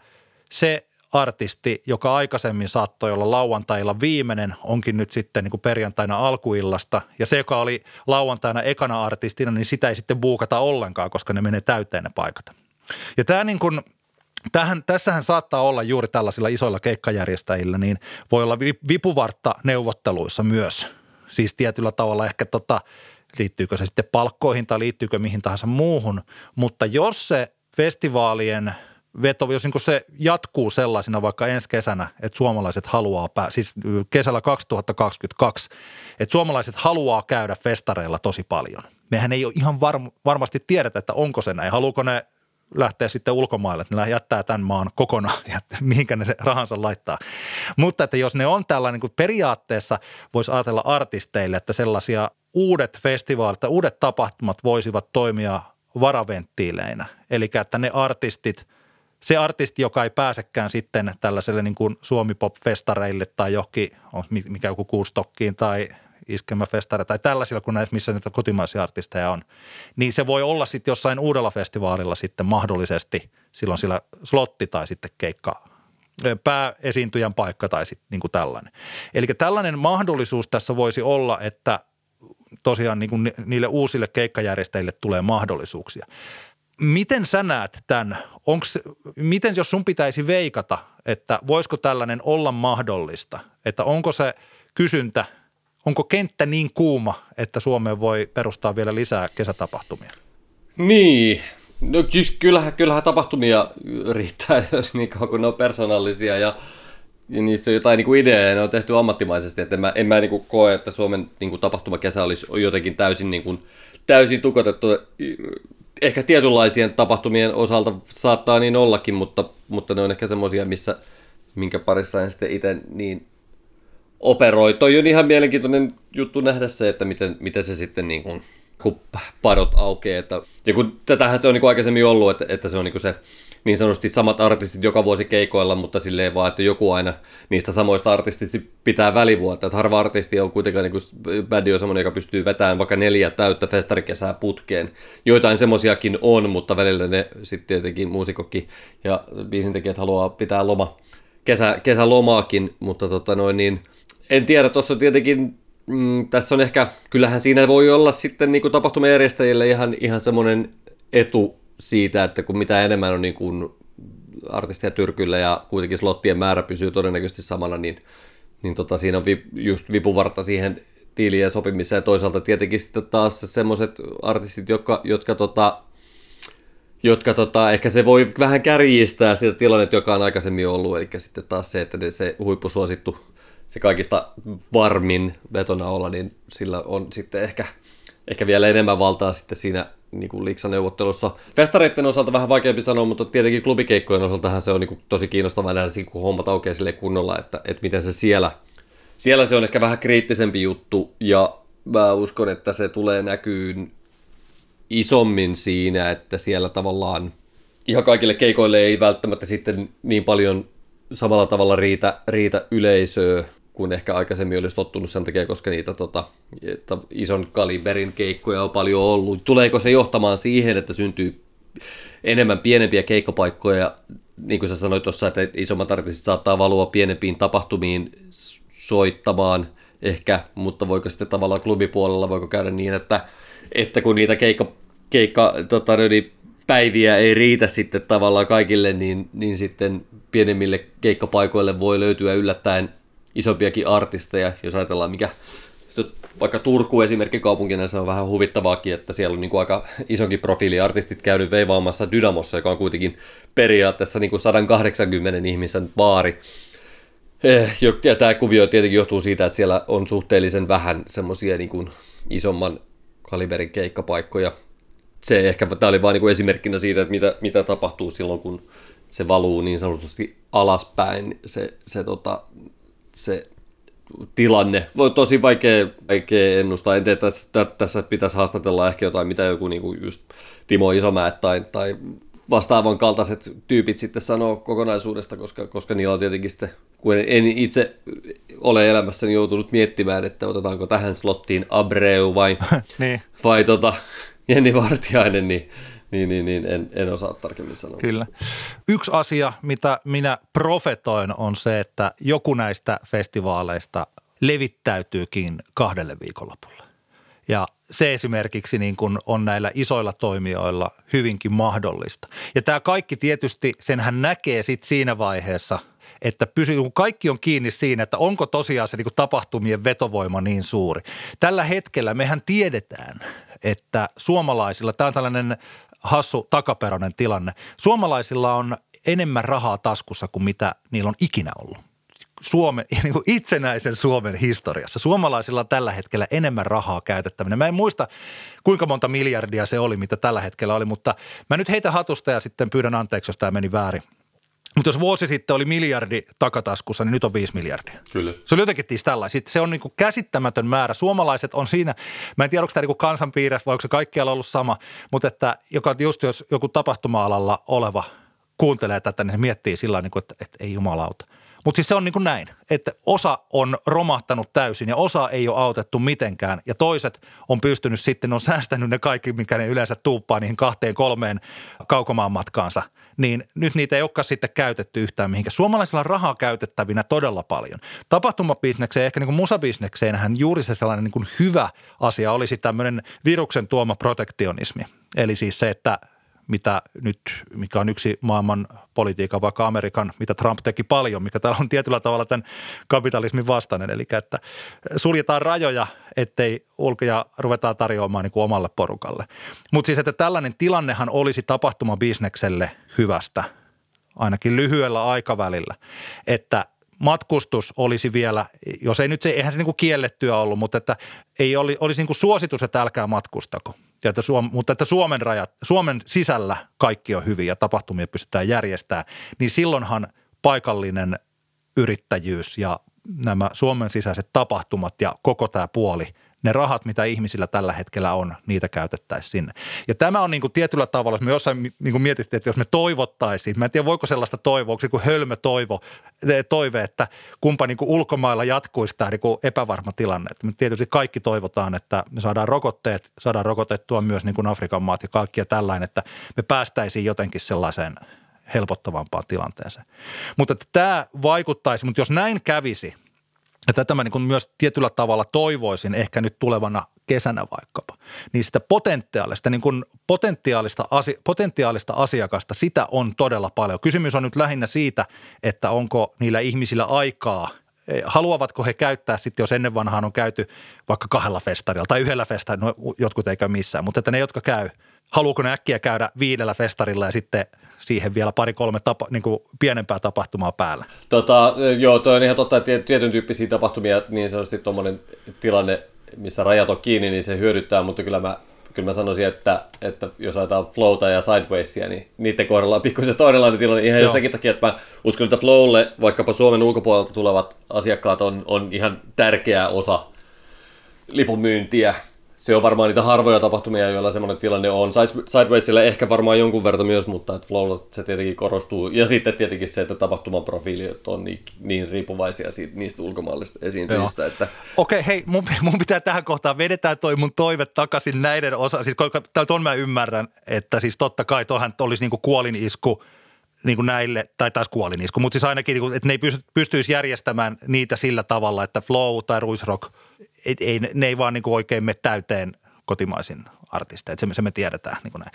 se artisti, joka aikaisemmin saattoi olla lauantailla viimeinen, onkin nyt sitten niin kuin perjantaina alkuillasta. Ja se, joka oli lauantaina ekana artistina, niin sitä ei sitten buukata ollenkaan, koska ne menee täyteen ne paikat. Ja tämä niin kuin, Tähän, tässähän saattaa olla juuri tällaisilla isoilla keikkajärjestäjillä, niin voi olla vipuvartta neuvotteluissa myös. Siis tietyllä tavalla ehkä tota, liittyykö se sitten palkkoihin tai liittyykö mihin tahansa muuhun, mutta jos se festivaalien – veto, jos niin se jatkuu sellaisena vaikka ensi kesänä, että suomalaiset haluaa, pää, siis kesällä 2022, että suomalaiset haluaa käydä festareilla tosi paljon. Mehän ei ole ihan varm, varmasti tiedetä, että onko se näin. Haluuko ne lähteä sitten ulkomaille, että ne jättää tämän maan kokonaan ja mihinkä ne rahansa laittaa. Mutta että jos ne on tällainen, niin periaatteessa voisi ajatella artisteille, että sellaisia uudet festivaalit uudet tapahtumat voisivat toimia varaventtiileinä. Eli että ne artistit – se artisti, joka ei pääsekään sitten tällaiselle niin kuin Suomi-pop-festareille tai johonkin, mikä joku kuustokkiin tai iskemäfestari tai tällaisilla kuin näissä, missä niitä kotimaisia artisteja on, niin se voi olla sitten jossain uudella festivaalilla sitten mahdollisesti silloin sillä slotti tai sitten keikka pääesiintyjän paikka tai sitten niin kuin tällainen. Eli tällainen mahdollisuus tässä voisi olla, että tosiaan niin kuin niille uusille keikkajärjestäjille tulee mahdollisuuksia. Miten sä näet tämän? Onks, miten jos sun pitäisi veikata, että voisiko tällainen olla mahdollista? Että onko se kysyntä, onko kenttä niin kuuma, että Suomeen voi perustaa vielä lisää kesätapahtumia? Niin, no siis kyllähän, kyllähän tapahtumia riittää, jos niin kauan kun ne on persoonallisia ja, ja niissä on jotain niin kuin ideaa ja ne on tehty ammattimaisesti. Että en mä, en mä niin kuin koe, että Suomen niin kuin tapahtumakesä olisi jotenkin täysin, niin kuin, täysin tukotettu ehkä tietynlaisien tapahtumien osalta saattaa niin ollakin, mutta, mutta ne on ehkä semmoisia, missä, minkä parissa en sitten itse niin operoi. Toi on ihan mielenkiintoinen juttu nähdä se, että miten, miten se sitten niin kuin, kun padot aukeaa. Että, ja kun tätähän se on niin kuin aikaisemmin ollut, että, että se on niin kuin se niin sanotusti samat artistit joka vuosi keikoilla, mutta silleen vaan, että joku aina niistä samoista artistista pitää välivuotta. Että harva artisti on kuitenkaan, niin bändi on semmoinen, joka pystyy vetämään vaikka neljä täyttä festarikesää putkeen. Joitain semmoisiakin on, mutta välillä ne sitten tietenkin muusikokki ja biisintekijät haluaa pitää loma, kesä, kesälomaakin, mutta tota noin niin, en tiedä, tuossa tietenkin mm, tässä on ehkä, kyllähän siinä voi olla sitten niin tapahtumajärjestäjille ihan, ihan semmoinen etu siitä, että kun mitä enemmän on niin kuin artistia tyrkyllä ja kuitenkin slottien määrä pysyy todennäköisesti samana, niin, niin tota, siinä on vi, just vipuvarta siihen sopimiseen. Ja toisaalta tietenkin sitten taas semmoiset artistit, jotka, jotka, tota, jotka tota, ehkä se voi vähän kärjistää sitä tilannetta, joka on aikaisemmin ollut. Eli sitten taas se, että se huippusuosittu, se kaikista varmin vetona olla, niin sillä on sitten ehkä, ehkä vielä enemmän valtaa sitten siinä niin kuin liksaneuvottelussa. Festareiden osalta vähän vaikeampi sanoa, mutta tietenkin klubikeikkojen osaltahan se on niin kuin tosi kiinnostavaa nähdä, kun hommat aukeaa sille kunnolla, että, että miten se siellä, siellä se on ehkä vähän kriittisempi juttu, ja mä uskon, että se tulee näkyyn isommin siinä, että siellä tavallaan ihan kaikille keikoille ei välttämättä sitten niin paljon samalla tavalla riitä, riitä yleisöä, kuin ehkä aikaisemmin olisi tottunut sen takia, koska niitä tota, että ison kaliberin keikkoja on paljon ollut. Tuleeko se johtamaan siihen, että syntyy enemmän pienempiä keikkapaikkoja, niin kuin sä sanoit tuossa, että isommat artistit saattaa valua pienempiin tapahtumiin soittamaan ehkä, mutta voiko sitten tavallaan klubipuolella, voiko käydä niin, että, että kun niitä keikka, keikka tota, niin päiviä ei riitä sitten tavallaan kaikille, niin, niin sitten pienemmille keikkapaikoille voi löytyä yllättäen isompiakin artisteja, jos ajatellaan mikä vaikka Turku esimerkki kaupunkina, se on vähän huvittavaakin, että siellä on niin kuin aika isonkin profiili artistit käynyt veivaamassa Dynamossa, joka on kuitenkin periaatteessa niin kuin 180 ihmisen baari. Eh, ja tämä kuvio tietenkin johtuu siitä, että siellä on suhteellisen vähän semmoisia niin isomman kaliberin keikkapaikkoja. Se ehkä, tämä oli vain niin kuin esimerkkinä siitä, että mitä, mitä tapahtuu silloin, kun se valuu niin sanotusti alaspäin, se, se tota, se tilanne. Voi tosi vaikea, vaikea ennustaa. En tiedä, tässä, tässä pitäisi haastatella ehkä jotain, mitä joku niin kuin just Timo Isomäet tai, tai vastaavan kaltaiset tyypit sitten sanoo kokonaisuudesta, koska, koska niillä on tietenkin sitten, kun en itse ole elämässäni joutunut miettimään, että otetaanko tähän slottiin Abreu vai, niin. vai tota, Jenni Vartiainen, niin niin, niin, niin en, en osaa tarkemmin sanoa. Kyllä. Yksi asia, mitä minä profetoin, on se, että joku näistä festivaaleista levittäytyykin kahdelle viikonlopulle. Ja se esimerkiksi niin kuin on näillä isoilla toimijoilla hyvinkin mahdollista. Ja tämä kaikki tietysti, senhän näkee sitten siinä vaiheessa – että pysy, kun kaikki on kiinni siinä, että onko tosiaan se niin kuin tapahtumien vetovoima niin suuri. Tällä hetkellä mehän tiedetään, että suomalaisilla, tämä on tällainen hassu takaperoinen tilanne. Suomalaisilla on enemmän rahaa taskussa kuin mitä niillä on ikinä ollut. Suomen, niin kuin itsenäisen Suomen historiassa. Suomalaisilla on tällä hetkellä enemmän rahaa käytettävänä. Mä en muista, kuinka monta miljardia se oli, mitä tällä hetkellä oli, mutta mä nyt heitä hatusta ja sitten pyydän anteeksi, jos tämä meni väärin. Mutta jos vuosi sitten oli miljardi takataskussa, niin nyt on viisi miljardia. Kyllä. Se oli jotenkin tiis tällä. Sitten se on niin kuin käsittämätön määrä. Suomalaiset on siinä, mä en tiedä onko tämä niin kansanpiirre vai onko se kaikkialla ollut sama, mutta että joka, just jos joku tapahtuma-alalla oleva kuuntelee tätä, niin se miettii sillä tavalla, että, että ei jumalauta. Mutta siis se on niin kuin näin, että osa on romahtanut täysin ja osa ei ole autettu mitenkään ja toiset on pystynyt sitten, on säästänyt ne kaikki, mikä ne yleensä tuuppaa niihin kahteen kolmeen kaukomaan matkaansa – niin nyt niitä ei olekaan sitten käytetty yhtään mihinkään. Suomalaisilla on rahaa käytettävinä todella paljon. Tapahtumabisnekseen, ehkä niin kuin musabisnekseenhän juuri se sellainen niin kuin hyvä asia olisi tämmöinen viruksen tuoma protektionismi. Eli siis se, että mitä nyt, mikä on yksi maailman politiikan, vaikka Amerikan, mitä Trump teki paljon, mikä täällä on tietyllä tavalla tämän kapitalismin vastainen. Eli että suljetaan rajoja, ettei ulkoja ruvetaan tarjoamaan niin kuin omalle porukalle. Mutta siis, että tällainen tilannehan olisi tapahtumabisnekselle hyvästä, ainakin lyhyellä aikavälillä, että matkustus olisi vielä, jos ei nyt se, eihän se niin kuin kiellettyä ollut, mutta että ei oli, olisi niin kuin suositus, että älkää matkustako. Ja että Suom, mutta että Suomen rajat, Suomen sisällä kaikki on hyvin ja tapahtumia pystytään järjestämään, niin silloinhan paikallinen yrittäjyys ja nämä Suomen sisäiset tapahtumat ja koko tämä puoli – ne rahat, mitä ihmisillä tällä hetkellä on, niitä käytettäisiin sinne. Ja tämä on niin kuin tietyllä tavalla, jos me jossain niin kuin mietittiin, että jos me toivottaisiin, mä en tiedä voiko sellaista toivoa, kuin hölmö toivo, toive, että kumpa niin kuin ulkomailla jatkuisi tämä niin kuin epävarma tilanne. Me tietysti kaikki toivotaan, että me saadaan rokotteet, saadaan rokotettua myös niin kuin Afrikan maat ja kaikki ja tällainen, että me päästäisiin jotenkin sellaiseen helpottavampaan tilanteeseen. Mutta tämä vaikuttaisi, mutta jos näin kävisi – ja tätä mä niin myös tietyllä tavalla toivoisin ehkä nyt tulevana kesänä vaikkapa, niin sitä potentiaalista, niin kuin potentiaalista, asi, potentiaalista asiakasta, sitä on todella paljon. Kysymys on nyt lähinnä siitä, että onko niillä ihmisillä aikaa – haluavatko he käyttää sitten, jos ennen vanhaan on käyty vaikka kahdella festarilla tai yhdellä festarilla, no jotkut ei käy missään, mutta että ne, jotka käy, haluuko ne äkkiä käydä viidellä festarilla ja sitten siihen vielä pari-kolme tapa, niin kuin pienempää tapahtumaa päällä? Tota, joo, toi on ihan totta, että tietyn tyyppisiä tapahtumia, niin sanotusti tuommoinen tilanne, missä rajat on kiinni, niin se hyödyttää, mutta kyllä mä, kyllä mä sanoisin, että, että jos ajatellaan Flowta ja Sidewaysia, niin niiden kohdalla on pikkusen toisenlainen tilanne. Ihan jo senkin takia, että mä uskon, että Flowlle vaikkapa Suomen ulkopuolelta tulevat asiakkaat on, on ihan tärkeä osa lipunmyyntiä se on varmaan niitä harvoja tapahtumia, joilla semmoinen tilanne on. Sidewaysilla ehkä varmaan jonkun verran myös, mutta että Flowlla se tietenkin korostuu. Ja sitten tietenkin se, että tapahtuman profiilit on niin, niin riippuvaisia siitä, niistä ulkomaallisista esiintyjistä. Että... Okei, hei, mun, mun, pitää tähän kohtaan, vedetään toi mun toive takaisin näiden osa. Siis ton mä ymmärrän, että siis totta kai toihan olisi niinku kuolinisku niin kuin näille, tai taas kuolinisku, mutta siis ainakin, niin kuin, että ne ei pystyisi järjestämään niitä sillä tavalla, että Flow tai Ruisrock – et, ei, ne ei vaan niin kuin oikein mene täyteen kotimaisin artisteja. Se, se me tiedetään. Niin kuin näin.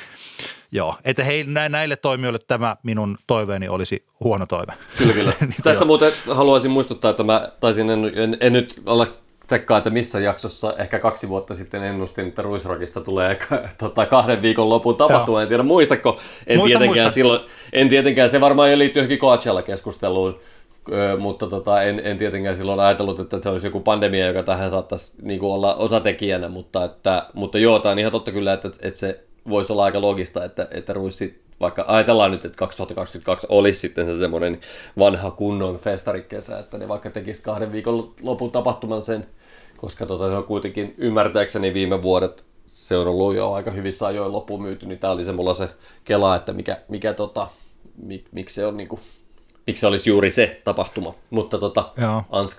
Joo, että hei, näille toimijoille tämä minun toiveeni olisi huono toive. Kyllä, kyllä. niin Tässä jo. muuten haluaisin muistuttaa, että mä taisin, en, en, en nyt olla tsekkaa, että missä jaksossa ehkä kaksi vuotta sitten ennustin, että Ruisrockista tulee tota, kahden viikon lopun tapahtuma. En tiedä, muistako? En, muista, tietenkään muista. Silloin, en tietenkään, se varmaan jo liittyy johonkin Coachella-keskusteluun mutta tota, en, en tietenkään silloin ajatellut, että se olisi joku pandemia, joka tähän saattaisi niin kuin olla osatekijänä, mutta, että, mutta joo, tämä on ihan totta kyllä, että, että se voisi olla aika logista, että, että Ruissi, vaikka ajatellaan nyt, että 2022 olisi sitten se semmoinen vanha kunnon festarikesä, että ne vaikka tekisi kahden viikon lopun tapahtuman sen, koska tota, se on kuitenkin ymmärtääkseni viime vuodet se on ollut jo aika hyvissä ajoin loppuun myyty, niin tämä oli se mulla se kela, että mikä, mikä tota, mik, miksi se on niin kuin miksi se olisi juuri se tapahtuma, mutta tota, ans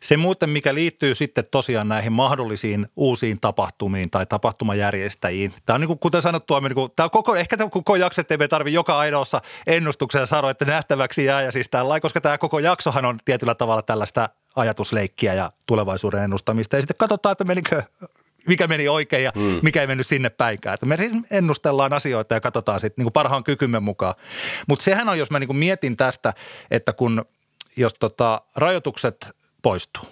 Se muuten, mikä liittyy sitten tosiaan näihin mahdollisiin uusiin tapahtumiin tai tapahtumajärjestäjiin. Tämä on niin kuin, kuten sanottua, niin kuin, tämä on koko, ehkä tämä koko jakso, ettei me tarvitse joka ainoassa ennustuksessa sanoa, että nähtäväksi jää ja siis tällä, koska tämä koko jaksohan on tietyllä tavalla tällaista ajatusleikkiä ja tulevaisuuden ennustamista. Ja sitten katsotaan, että menikö mikä meni oikein ja mm. mikä ei mennyt sinne päinkään. Että me siis ennustellaan asioita ja katsotaan sitten niin parhaan kykymme mukaan. Mutta sehän on, jos mä niin mietin tästä, että kun jos tota, rajoitukset poistuu,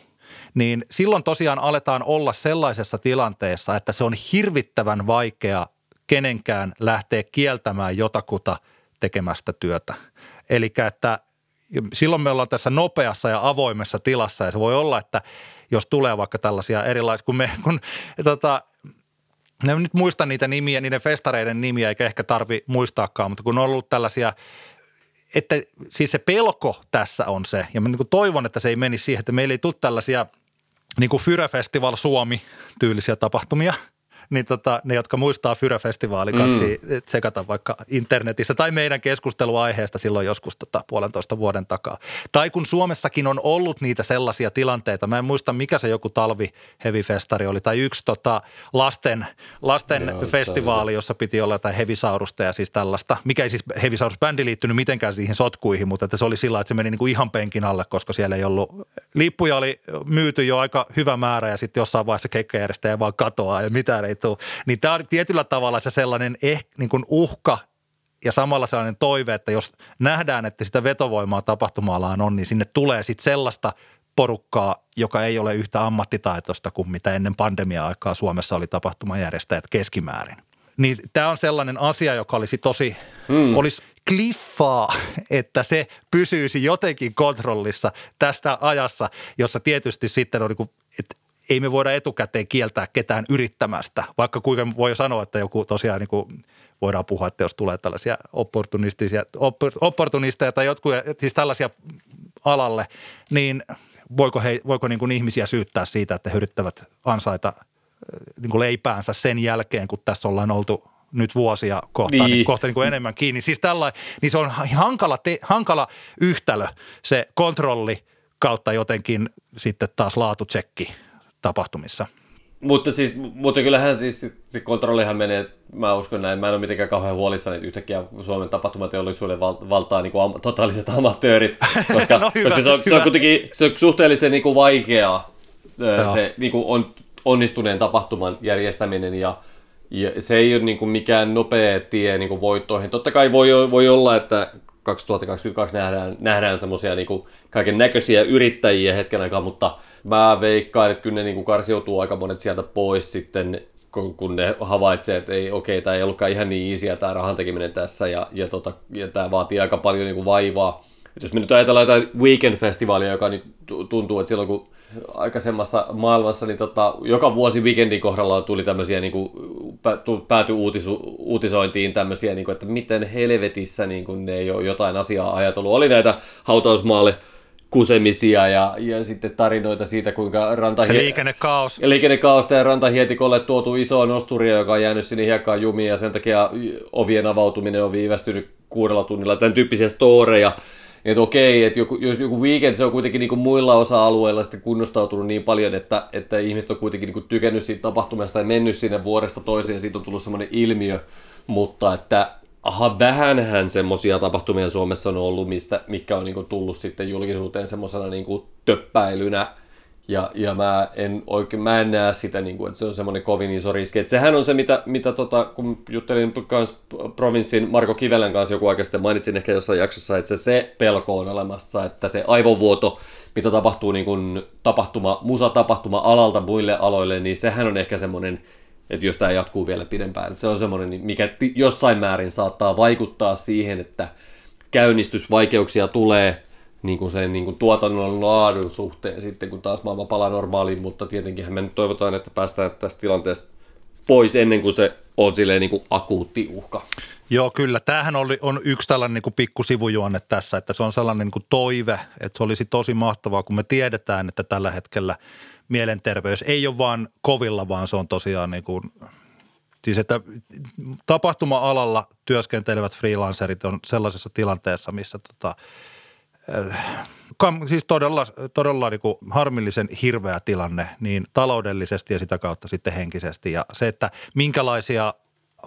niin silloin tosiaan aletaan olla sellaisessa tilanteessa, että se on hirvittävän vaikea kenenkään lähteä kieltämään jotakuta tekemästä työtä. Eli että silloin me ollaan tässä nopeassa ja avoimessa tilassa ja se voi olla, että jos tulee vaikka tällaisia erilaisia, kun me, kun tota, en nyt muista niitä nimiä, niiden festareiden nimiä, eikä ehkä tarvi muistaakaan, mutta kun on ollut tällaisia, että siis se pelko tässä on se, ja mä niin toivon, että se ei menisi siihen, että meillä ei tule tällaisia niin kuin Fyre Festival Suomi-tyylisiä tapahtumia – niin tota, ne, jotka muistaa Fyre-festivaali, kaksi mm. tsekata vaikka internetissä tai meidän keskusteluaiheesta silloin joskus tota, puolentoista vuoden takaa. Tai kun Suomessakin on ollut niitä sellaisia tilanteita, mä en muista mikä se joku talvi heavy-festari oli, tai yksi tota, lasten, lasten Joo, festivaali, jossa piti olla jotain hevisaurusta ja siis tällaista, mikä ei siis hevisaurusbändi liittynyt mitenkään siihen sotkuihin, mutta että se oli sillä että se meni niin kuin ihan penkin alle, koska siellä ei ollut, lippuja oli myyty jo aika hyvä määrä ja sitten jossain vaiheessa keikkajärjestäjä vaan katoaa ja mitään ei tule. Niin tämä on tietyllä tavalla se sellainen eh, niin kuin uhka ja samalla sellainen toive, että jos nähdään, että sitä vetovoimaa tapahtumaalaan on, niin sinne tulee sitten sellaista porukkaa, joka ei ole yhtä ammattitaitoista kuin mitä ennen pandemia-aikaa Suomessa oli tapahtumajärjestäjät keskimäärin. Niin tämä on sellainen asia, joka olisi tosi, mm. olisi kliffaa, että se pysyisi jotenkin kontrollissa tästä ajassa, jossa tietysti sitten on niin ei me voida etukäteen kieltää ketään yrittämästä, vaikka kuinka voi sanoa, että joku tosiaan niin kuin voidaan puhua, että jos tulee tällaisia opportunistisia, opportunisteja tai jotkut, siis tällaisia alalle, niin voiko, he, voiko niin kuin ihmisiä syyttää siitä, että he yrittävät ansaita niin kuin leipäänsä sen jälkeen, kun tässä ollaan oltu nyt vuosia kohta, niin. Niin, kohta niin kuin enemmän kiinni. Siis tällainen, niin se on hankala, te, hankala yhtälö se kontrolli kautta jotenkin sitten taas laatutsekki tapahtumissa. Mutta siis, mutta kyllähän siis se kontrollihan menee, mä uskon näin, mä en ole mitenkään kauhean huolissani, että yhtäkkiä Suomen tapahtumateollisuuden val, valtaa niin kuin am, totaaliset amatöörit, koska, no hyvä, koska se, on, se on kuitenkin se on suhteellisen niin kuin vaikeaa se niin kuin on, onnistuneen tapahtuman järjestäminen ja, ja se ei ole niin kuin mikään nopea tie niin kuin voittoihin. Totta kai voi, voi olla, että 2022 nähdään, nähdään semmoisia niin kaiken näköisiä yrittäjiä hetken aikaa, mutta mä veikkaan, että kyllä ne niin kuin karsiutuu aika monet sieltä pois sitten, kun, kun ne havaitsee, että ei, okei, okay, tämä ei ollutkaan ihan niin easyä tämä rahan tekeminen tässä ja, ja, tota, ja tämä vaatii aika paljon niin kuin vaivaa. Et jos me nyt ajatellaan jotain weekend-festivaalia, joka nyt tuntuu, että silloin kun aikaisemmassa maailmassa, niin tota, joka vuosi weekendin kohdalla tuli tämmöisiä, niin kuin, pääty uutisu, uutisointiin tämmöisiä, niin kuin, että miten helvetissä niin kuin, ne ei ole jotain asiaa ajatellut. Oli näitä hautausmaalle kusemisia ja, ja sitten tarinoita siitä, kuinka ranta... Se liikennekaos. Ja liikennekaosta ja rantahietikolle tuotu iso nosturia, joka on jäänyt sinne hiekkaan jumiin ja sen takia ovien avautuminen on viivästynyt kuudella tunnilla. Tämän tyyppisiä storeja että okei, että joku, jos joku weekend se on kuitenkin niin kuin muilla osa-alueilla sitten kunnostautunut niin paljon, että, että ihmiset on kuitenkin niin kuin tykännyt siitä tapahtumasta ja mennyt sinne vuodesta toiseen, siitä on tullut semmoinen ilmiö, mutta että aha, vähänhän semmoisia tapahtumia Suomessa on ollut, mistä, mikä on niin kuin tullut sitten julkisuuteen semmoisena niin kuin töppäilynä, ja, ja mä, en oikein, mä en näe sitä, niin kuin, että se on semmoinen kovin iso riski. Että sehän on se, mitä, mitä tota, kun juttelin kans provinssin Marko Kivelän kanssa joku aika sitten, mainitsin ehkä jossain jaksossa, että se, se pelko on olemassa, että se aivovuoto, mitä tapahtuu niin kuin tapahtuma, musatapahtuma alalta muille aloille, niin sehän on ehkä semmoinen, että jos tämä jatkuu vielä pidempään, että se on semmoinen, mikä jossain määrin saattaa vaikuttaa siihen, että käynnistysvaikeuksia tulee – niin kuin sen niin kuin tuotannon laadun suhteen sitten, kun taas maailma palaa normaaliin, mutta tietenkin me nyt toivotaan, että päästään tästä tilanteesta pois ennen kuin se on silleen niin kuin akuutti uhka. Joo, kyllä. Tämähän oli, on yksi tällainen niin kuin pikku sivujuonne tässä, että se on sellainen niin kuin toive, että se olisi tosi mahtavaa, kun me tiedetään, että tällä hetkellä mielenterveys ei ole vaan kovilla, vaan se on tosiaan niin kuin, siis että tapahtuma-alalla työskentelevät freelancerit on sellaisessa tilanteessa, missä tota, siis todella, todella niin kuin harmillisen hirveä tilanne niin taloudellisesti ja sitä kautta sitten henkisesti. Ja se, että minkälaisia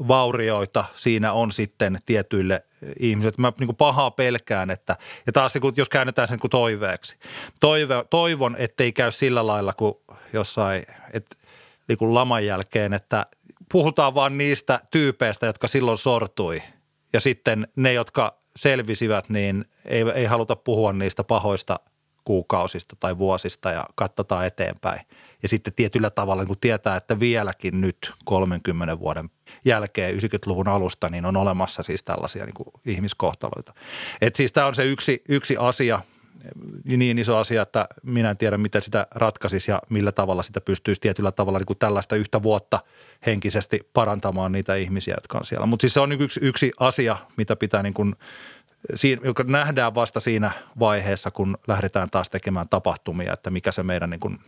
vaurioita siinä on sitten tietyille ihmisille. Mä niin pahaa pelkään, että ja taas jos käännetään sen kuin toiveeksi. Toive, toivon, ettei käy sillä lailla kuin jossain, että niin kuin laman jälkeen, että puhutaan vaan niistä tyypeistä, jotka silloin sortui. Ja sitten ne, jotka selvisivät, niin ei, ei haluta puhua niistä pahoista kuukausista tai vuosista ja katsotaan eteenpäin. Ja sitten tietyllä tavalla, kun tietää, että vieläkin nyt 30 vuoden jälkeen 90-luvun alusta, niin on olemassa siis tällaisia niin kuin ihmiskohtaloita. Et siis tämä on se yksi, yksi asia – niin iso asia, että minä en tiedä, miten sitä ratkaisisi ja millä tavalla sitä pystyisi tietyllä tavalla niin kuin tällaista yhtä vuotta henkisesti parantamaan niitä ihmisiä, jotka on siellä. Mutta siis se on yksi, yksi asia, mitä pitää niin kuin, joka nähdään vasta siinä vaiheessa, kun lähdetään taas tekemään tapahtumia, että mikä se meidän niin kuin,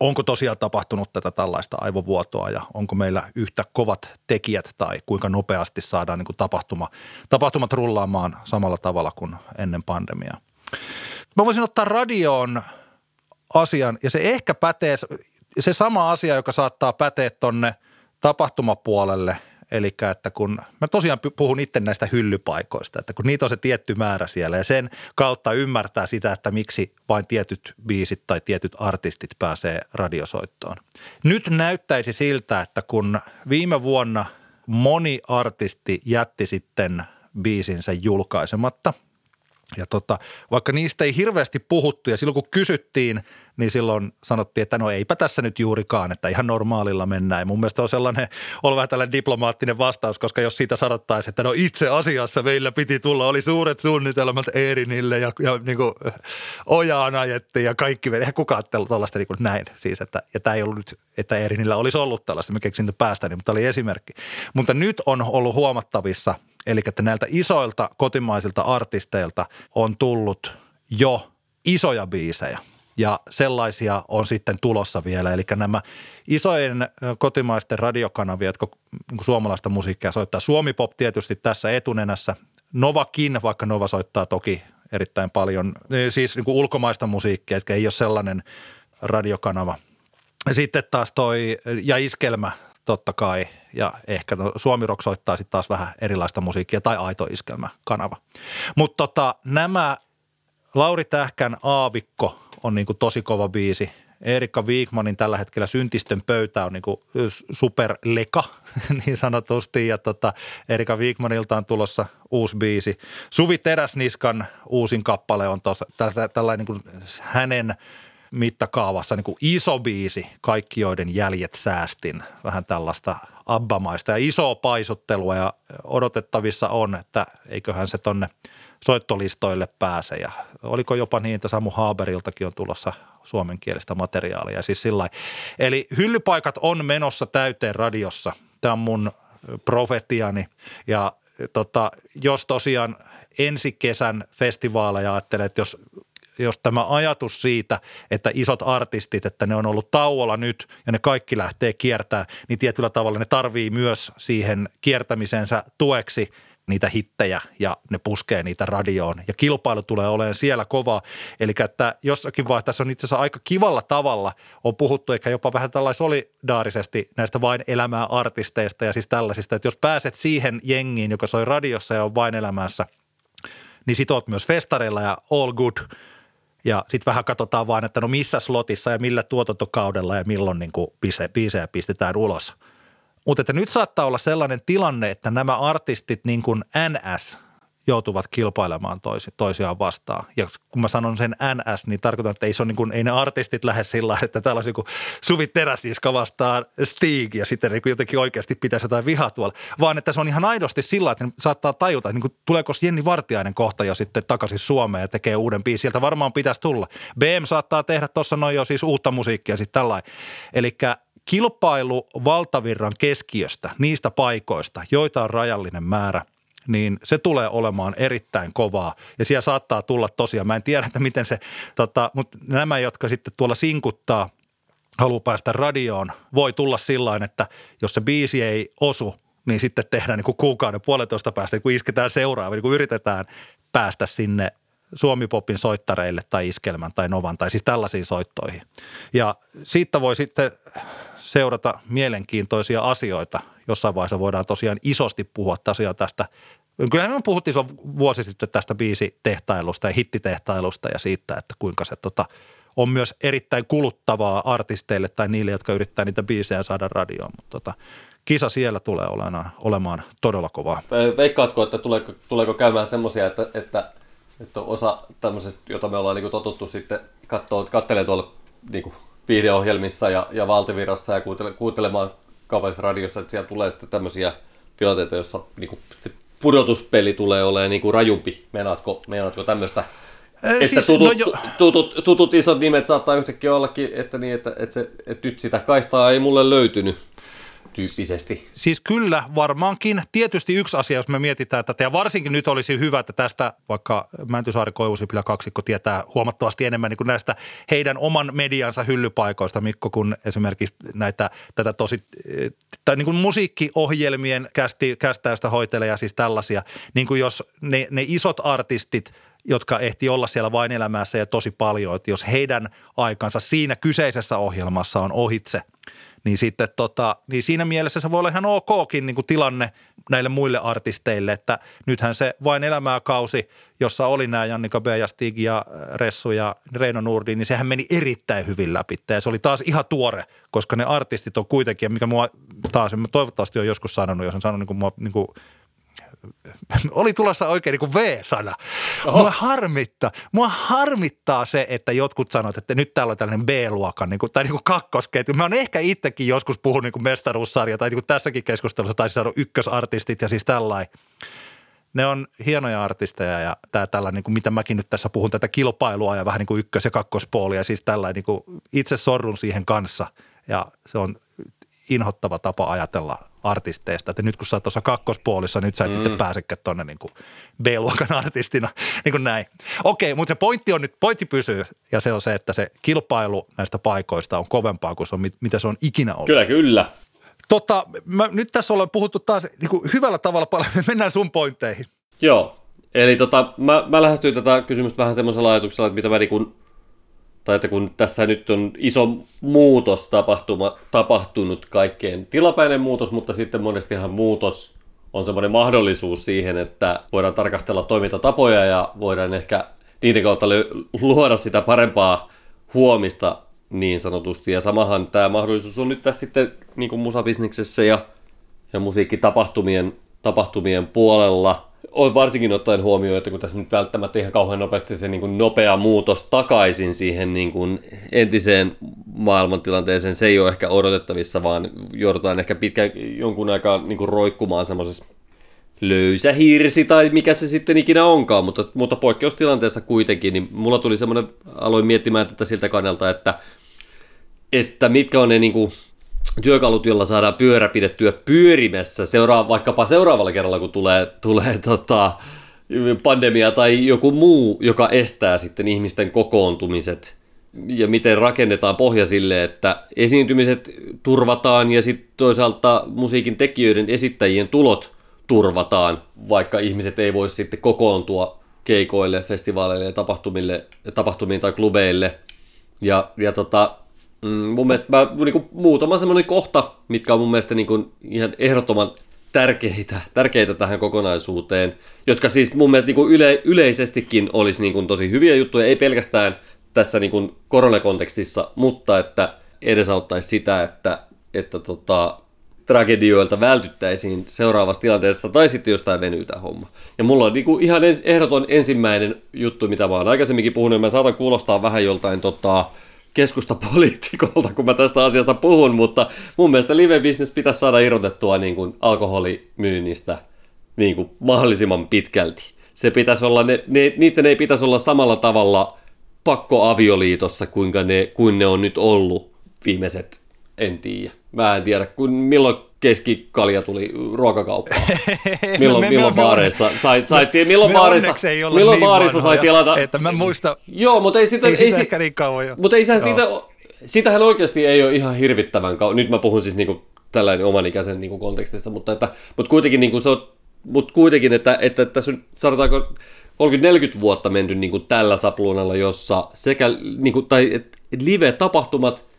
onko tosiaan tapahtunut tätä tällaista aivovuotoa ja onko meillä yhtä kovat tekijät tai kuinka nopeasti saadaan niin kuin tapahtuma, tapahtumat rullaamaan samalla tavalla kuin ennen pandemiaa. Mä voisin ottaa radioon asian, ja se ehkä pätee, se sama asia, joka saattaa päteä tonne tapahtumapuolelle, eli että kun, mä tosiaan puhun itse näistä hyllypaikoista, että kun niitä on se tietty määrä siellä ja sen kautta ymmärtää sitä, että miksi vain tietyt biisit tai tietyt artistit pääsee radiosoittoon. Nyt näyttäisi siltä, että kun viime vuonna moni artisti jätti sitten biisinsä julkaisematta – ja tota, vaikka niistä ei hirveästi puhuttu ja silloin kun kysyttiin, niin silloin sanottiin, että no eipä tässä nyt juurikaan, että ihan normaalilla mennään. Ja mun mielestä on sellainen, on vähän tällainen diplomaattinen vastaus, koska jos siitä sanottaisiin, että no itse asiassa meillä piti tulla, oli suuret suunnitelmat Erinille ja, ja niin kuin ojaan ajettiin ja kaikki, eihän kukaan tuollaista niin näin. Siis, että, ja tämä ei ollut nyt, että Erinillä olisi ollut tällaista, mä keksin päästä, niin, mutta oli esimerkki. Mutta nyt on ollut huomattavissa – Eli että näiltä isoilta kotimaisilta artisteilta on tullut jo isoja biisejä ja sellaisia on sitten tulossa vielä. Eli nämä isojen kotimaisten radiokanavia, jotka niin suomalaista musiikkia soittaa. Suomi Pop tietysti tässä etunenässä. Novakin, vaikka Nova soittaa toki erittäin paljon, siis niin kuin ulkomaista musiikkia, että ei ole sellainen radiokanava. Sitten taas toi, ja Iskelmä totta kai, ja ehkä no, Suomi Rock soittaa sitten taas vähän erilaista musiikkia tai Aito Iskelmä-kanava. Mutta tota, nämä Lauri Tähkän Aavikko on niinku tosi kova biisi. Erikka Viikmanin tällä hetkellä Syntistön pöytä on niinku superleka niin sanotusti ja tota, Erika Viikmanilta on tulossa uusi biisi. Suvi Teräsniskan uusin kappale on tos, tällainen niinku hänen – mittakaavassa niin kuin iso biisi, kaikki joiden jäljet säästin, vähän tällaista abbamaista ja isoa paisuttelua ja odotettavissa on, että eiköhän se tonne soittolistoille pääse ja oliko jopa niin, että Samu Haaberiltakin on tulossa suomenkielistä materiaalia. Siis sillä Eli hyllypaikat on menossa täyteen radiossa. Tämä on mun profetiani ja tota, jos tosiaan ensi kesän festivaaleja ajattelee, että jos jos tämä ajatus siitä, että isot artistit, että ne on ollut tauolla nyt ja ne kaikki lähtee kiertää, niin tietyllä tavalla ne tarvii myös siihen kiertämisensä tueksi niitä hittejä ja ne puskee niitä radioon. Ja kilpailu tulee olemaan siellä kova. Eli että jossakin vaiheessa tässä on itse asiassa aika kivalla tavalla on puhuttu ehkä jopa vähän tällainen solidaarisesti näistä vain elämää artisteista ja siis tällaisista, että jos pääset siihen jengiin, joka soi radiossa ja on vain elämässä, niin sit oot myös festareilla ja all good – ja sitten vähän katsotaan vaan, että no missä slotissa ja millä tuotantokaudella ja milloin niin kuin biisejä pistetään ulos. Mutta että nyt saattaa olla sellainen tilanne, että nämä artistit niin kuin NS – joutuvat kilpailemaan toisi, toisiaan vastaan. Ja kun mä sanon sen NS, niin tarkoitan, että ei, se ole niin kuin, ei ne artistit lähde sillä että täällä olisi niin Suvi Teräsiska vastaan Stig ja sitten niin jotenkin oikeasti pitäisi jotain vihaa tuolla, vaan että se on ihan aidosti sillä että ne saattaa tajuta, että niin kuin, tuleeko Jenni Vartiainen kohta jo sitten takaisin Suomeen ja tekee uuden biisin. Sieltä varmaan pitäisi tulla. BM saattaa tehdä tuossa noin jo siis uutta musiikkia sitten tällainen. Eli kilpailu valtavirran keskiöstä, niistä paikoista, joita on rajallinen määrä – niin se tulee olemaan erittäin kovaa. Ja siellä saattaa tulla tosiaan, mä en tiedä, että miten se, tota, mutta nämä, jotka sitten tuolla sinkuttaa, haluaa päästä radioon, voi tulla sillä että jos se biisi ei osu, niin sitten tehdään niin kuin kuukauden puolentoista päästä, niin kun isketään seuraava, niin kun yritetään päästä sinne Suomipopin soittareille tai Iskelmän tai Novan tai siis tällaisiin soittoihin. Ja siitä voi sitten seurata mielenkiintoisia asioita. Jossain vaiheessa voidaan tosiaan isosti puhua tosiaan tästä. Kyllähän me puhuttiin se vuosi sitten tästä biisitehtailusta ja hittitehtailusta ja siitä, että kuinka se tota, on myös erittäin kuluttavaa artisteille tai niille, jotka yrittää niitä biisejä saada radioon. Mutta tota, kisa siellä tulee olemaan, olemaan todella kovaa. Veikkaatko, että tuleeko, tuleeko käymään semmoisia, että, että, että osa tämmöisestä, jota me ollaan niin totuttu sitten katsoa, kattelee tuolla niin viihdeohjelmissa ja, ja valtivirassa ja kuuntele, kuuntelemaan kaupallisessa radiossa, että siellä tulee sitten tämmöisiä tilanteita, joissa niin kuin, pudotuspeli tulee olemaan niin kuin rajumpi. Meinaatko, meinaatko tämmöistä? Että siis, tutut, no jo... tutut, tutut, isot nimet saattaa yhtäkkiä ollakin, että, niin, että, että, se, että nyt sitä kaistaa ei mulle löytynyt tyyppisesti. Siis kyllä, varmaankin. Tietysti yksi asia, jos me mietitään tätä, ja varsinkin nyt olisi hyvä, että tästä vaikka Mäntysaari Koivusipilä kaksikko tietää huomattavasti enemmän niin kuin näistä heidän oman mediansa hyllypaikoista, Mikko, kun esimerkiksi näitä tätä tosi, tai niin kuin musiikkiohjelmien kästi, kästäystä hoitelee ja siis tällaisia, niin kuin jos ne, ne isot artistit – jotka ehti olla siellä vain elämässä ja tosi paljon, että jos heidän aikansa siinä kyseisessä ohjelmassa on ohitse – niin sitten tota, niin siinä mielessä se voi olla ihan okkin niin kuin tilanne näille muille artisteille, että nythän se vain elämää kausi, jossa oli nämä Jannika B. ja Stig ja Ressu ja Reino Nurdi, niin sehän meni erittäin hyvin läpi. Ja se oli taas ihan tuore, koska ne artistit on kuitenkin, mikä mua taas, mä toivottavasti on joskus sanonut, jos on sanonut niin kuin mua, niin kuin oli tulossa oikein niin kuin V-sana. Oho. Mua harmittaa, mua harmittaa se, että jotkut sanovat, että nyt täällä on tällainen B-luokan niin kuin, tai niin kuin kakkosketju. Mä oon ehkä itsekin joskus puhunut niin kuin mestaruussarja tai niin kuin tässäkin keskustelussa taisi saada ykkösartistit ja siis tällainen ne on hienoja artisteja ja tämä tällä, niin kuin mitä mäkin nyt tässä puhun, tätä kilpailua ja vähän niin kuin ykkös- ja kakkospuolia, siis tällä niin kuin itse sorrun siihen kanssa ja se on inhottava tapa ajatella artisteista, että nyt kun sä oot tuossa kakkospuolissa, nyt sä et mm. sitten pääsekään tuonne niin B-luokan artistina, niin kuin näin. Okei, mutta se pointti on nyt, pointti pysyy ja se on se, että se kilpailu näistä paikoista on kovempaa kuin se on, mitä se on ikinä ollut. Kyllä, kyllä. Tota, mä, nyt tässä ollaan puhuttu taas niin kuin hyvällä tavalla paljon, mennään sun pointteihin. Joo, eli tota, mä, mä lähestyin tätä kysymystä vähän semmoisella ajatuksella, että mitä mä niin tai että kun tässä nyt on iso muutos tapahtuma, tapahtunut kaikkeen, tilapäinen muutos, mutta sitten monestihan muutos on semmoinen mahdollisuus siihen, että voidaan tarkastella toimintatapoja ja voidaan ehkä niiden kautta luoda sitä parempaa huomista niin sanotusti. Ja samahan tämä mahdollisuus on nyt tässä sitten niin kuin musabisniksessä ja, ja musiikkitapahtumien tapahtumien puolella. Varsinkin ottaen huomioon, että kun tässä nyt välttämättä ihan kauhean nopeasti se niin kuin nopea muutos takaisin siihen niin kuin entiseen maailmantilanteeseen, se ei ole ehkä odotettavissa, vaan joudutaan ehkä pitkä jonkun aikaa niin kuin roikkumaan semmoisessa löysä hirsi tai mikä se sitten ikinä onkaan, mutta, mutta poikkeustilanteessa kuitenkin, niin mulla tuli semmoinen, aloin miettimään tätä siltä kannalta, että että mitkä on ne niin kuin, työkalut, joilla saadaan pyörä pidettyä pyörimässä seuraa, vaikkapa seuraavalla kerralla, kun tulee, tulee tota, pandemia tai joku muu, joka estää sitten ihmisten kokoontumiset ja miten rakennetaan pohja sille, että esiintymiset turvataan ja sitten toisaalta musiikin tekijöiden esittäjien tulot turvataan, vaikka ihmiset ei voi sitten kokoontua keikoille, festivaaleille ja tapahtumille, tapahtumiin tai klubeille. Ja, ja tota, Mm, mun mielestä mä, niin kuin, muutama semmoinen kohta, mitkä on mun mielestä niin kuin, ihan ehdottoman tärkeitä, tärkeitä tähän kokonaisuuteen, jotka siis mun mielestä niin kuin yle, yleisestikin olisi niin kuin, tosi hyviä juttuja, ei pelkästään tässä niin kuin, koronakontekstissa, mutta että edesauttaisi sitä, että, että tota, tragedioilta vältyttäisiin seuraavassa tilanteessa tai sitten jostain venytä homma. Ja mulla on niinku ihan ehdoton ensimmäinen juttu, mitä mä oon aikaisemminkin puhunut, mä saatan kuulostaa vähän joltain tota, keskustapoliitikolta, kun mä tästä asiasta puhun, mutta mun mielestä live-business pitäisi saada irrotettua niin kuin alkoholimyynnistä niin kuin mahdollisimman pitkälti. Se pitäisi olla, ne, ne, niiden ei pitäisi olla samalla tavalla pakkoavioliitossa, kuinka ne, kuin ne on nyt ollut viimeiset, en tiedä. Mä en tiedä, kun, milloin keskikalja tuli ruokakauppaan. Milloin, me, milloin me, baareissa sai, sai, me, milloin baareissa, milloin niin baarissa sai tilata. Että mä muista. Joo, mutta ei sitä, ei, ei, sitä ehkä niin kauan jo. Mutta ei sehän siitä, sitähän oikeasti ei ole ihan hirvittävän kauan. Nyt mä puhun siis niinku tällainen oman ikäisen niinku kontekstista, mutta, että, mutta kuitenkin niinku se on, mutta kuitenkin, että, että tässä nyt sanotaanko 30-40 vuotta menty niin kuin tällä sapluunalla, jossa sekä niin kuin, tai live-tapahtumat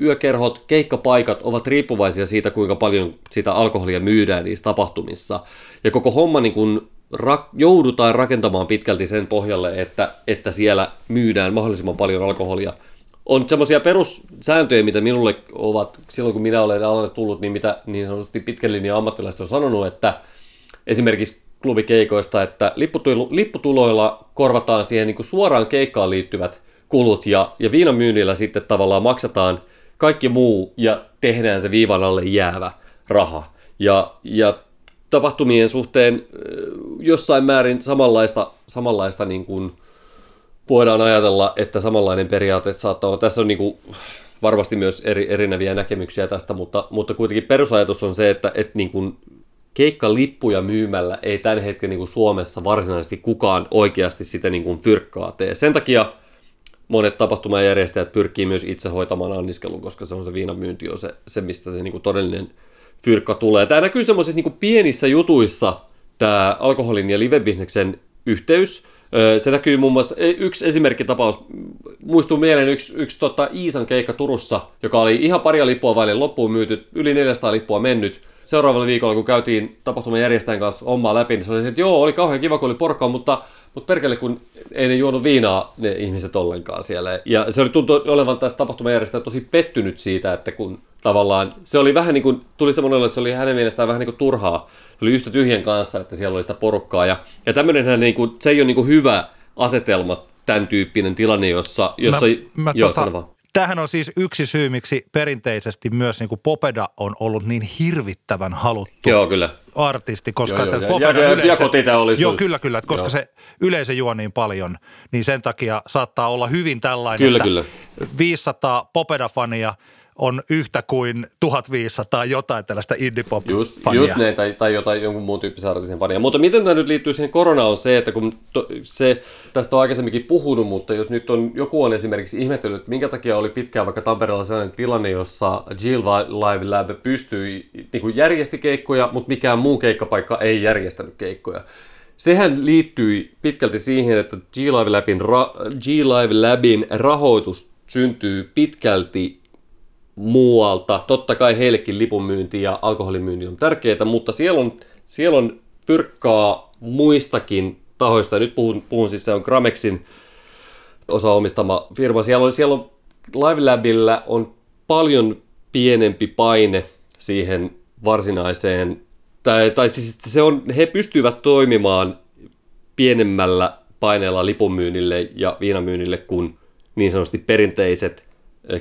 yökerhot, keikkapaikat ovat riippuvaisia siitä, kuinka paljon sitä alkoholia myydään niissä tapahtumissa. Ja koko homma niin kuin ra- joudutaan rakentamaan pitkälti sen pohjalle, että, että siellä myydään mahdollisimman paljon alkoholia. On semmoisia perussääntöjä, mitä minulle ovat, silloin kun minä olen alalle tullut, niin mitä niin sanotusti pitkän linjan ammattilaiset on sanonut, että esimerkiksi klubikeikoista, että lipputuloilla korvataan siihen niin kuin suoraan keikkaan liittyvät kulut ja, ja viinan myynnillä sitten tavallaan maksataan – kaikki muu ja tehdään se viivan alle jäävä raha. Ja, ja tapahtumien suhteen jossain määrin samanlaista, samanlaista niin kuin voidaan ajatella, että samanlainen periaate saattaa olla. Tässä on niin kuin varmasti myös eri, erinäviä näkemyksiä tästä, mutta, mutta kuitenkin perusajatus on se, että, että niin kuin keikkalippuja myymällä ei tämän hetken niin kuin Suomessa varsinaisesti kukaan oikeasti sitä niin kuin fyrkkaa tee. Sen takia monet tapahtumajärjestäjät pyrkii myös itse hoitamaan anniskelun, koska se on se viinamyynti on se, se mistä se niinku todellinen fyrkka tulee. Tämä näkyy semmoisissa niinku pienissä jutuissa, tämä alkoholin ja live-bisneksen yhteys. Se näkyy muun muassa, e, yksi esimerkkitapaus, muistuu mieleen yksi, yksi tota Iisan keikka Turussa, joka oli ihan paria lippua vaille loppuun myyty, yli 400 lippua mennyt. Seuraavalla viikolla, kun käytiin tapahtuman järjestäjän kanssa omaa läpi, niin se oli että joo, oli kauhean kiva, kun oli porkkaa, mutta mutta perkele, kun ei ne juonut viinaa ne ihmiset ollenkaan siellä. Ja se oli tuntuu olevan tässä tapahtumajärjestäjä tosi pettynyt siitä, että kun tavallaan, se oli vähän niin kuin, tuli semmoinen, että se oli hänen mielestään vähän niin kuin turhaa. Se oli yhtä tyhjän kanssa, että siellä oli sitä porukkaa. Ja, ja tämmöinenhän niin kuin, se ei ole niin kuin hyvä asetelma, tämän tyyppinen tilanne, jossa... jossa mä, mä joo, tota, Tämähän on siis yksi syy, miksi perinteisesti myös niin kuin Popeda on ollut niin hirvittävän haluttu Joo, kyllä. artisti, koska joo, joo, Popeda ja, yleisö, ja oli Joo, kyllä, kyllä. Koska joo. se yleisö juo niin paljon, niin sen takia saattaa olla hyvin tällainen, kyllä, että kyllä. 500 Popeda-fania – on yhtä kuin 1500 jotain tällaista indie pop Just, just ne, tai, tai jotain jonkun muun tyyppisen artistin fania. Mutta miten tämä nyt liittyy siihen koronaan on se, että kun to, se, tästä on aikaisemminkin puhunut, mutta jos nyt on joku on esimerkiksi ihmetellyt, että minkä takia oli pitkään vaikka Tampereella sellainen tilanne, jossa Jill Live Lab pystyi niin kuin järjesti keikkoja, mutta mikään muu keikkapaikka ei järjestänyt keikkoja. Sehän liittyi pitkälti siihen, että G-Live Labin, ra- G-Live Labin rahoitus syntyy pitkälti muualta. Totta kai heillekin lipunmyynti ja alkoholimyynti on tärkeää, mutta siellä on, siellä on pyrkkaa muistakin tahoista. Nyt puhun, puhun siis se on Gramexin osa omistama firma. Siellä on, siellä on Live Labillä on paljon pienempi paine siihen varsinaiseen, tai, tai siis se on, he pystyvät toimimaan pienemmällä paineella lipunmyynnille ja viinamyynnille kuin niin sanotusti perinteiset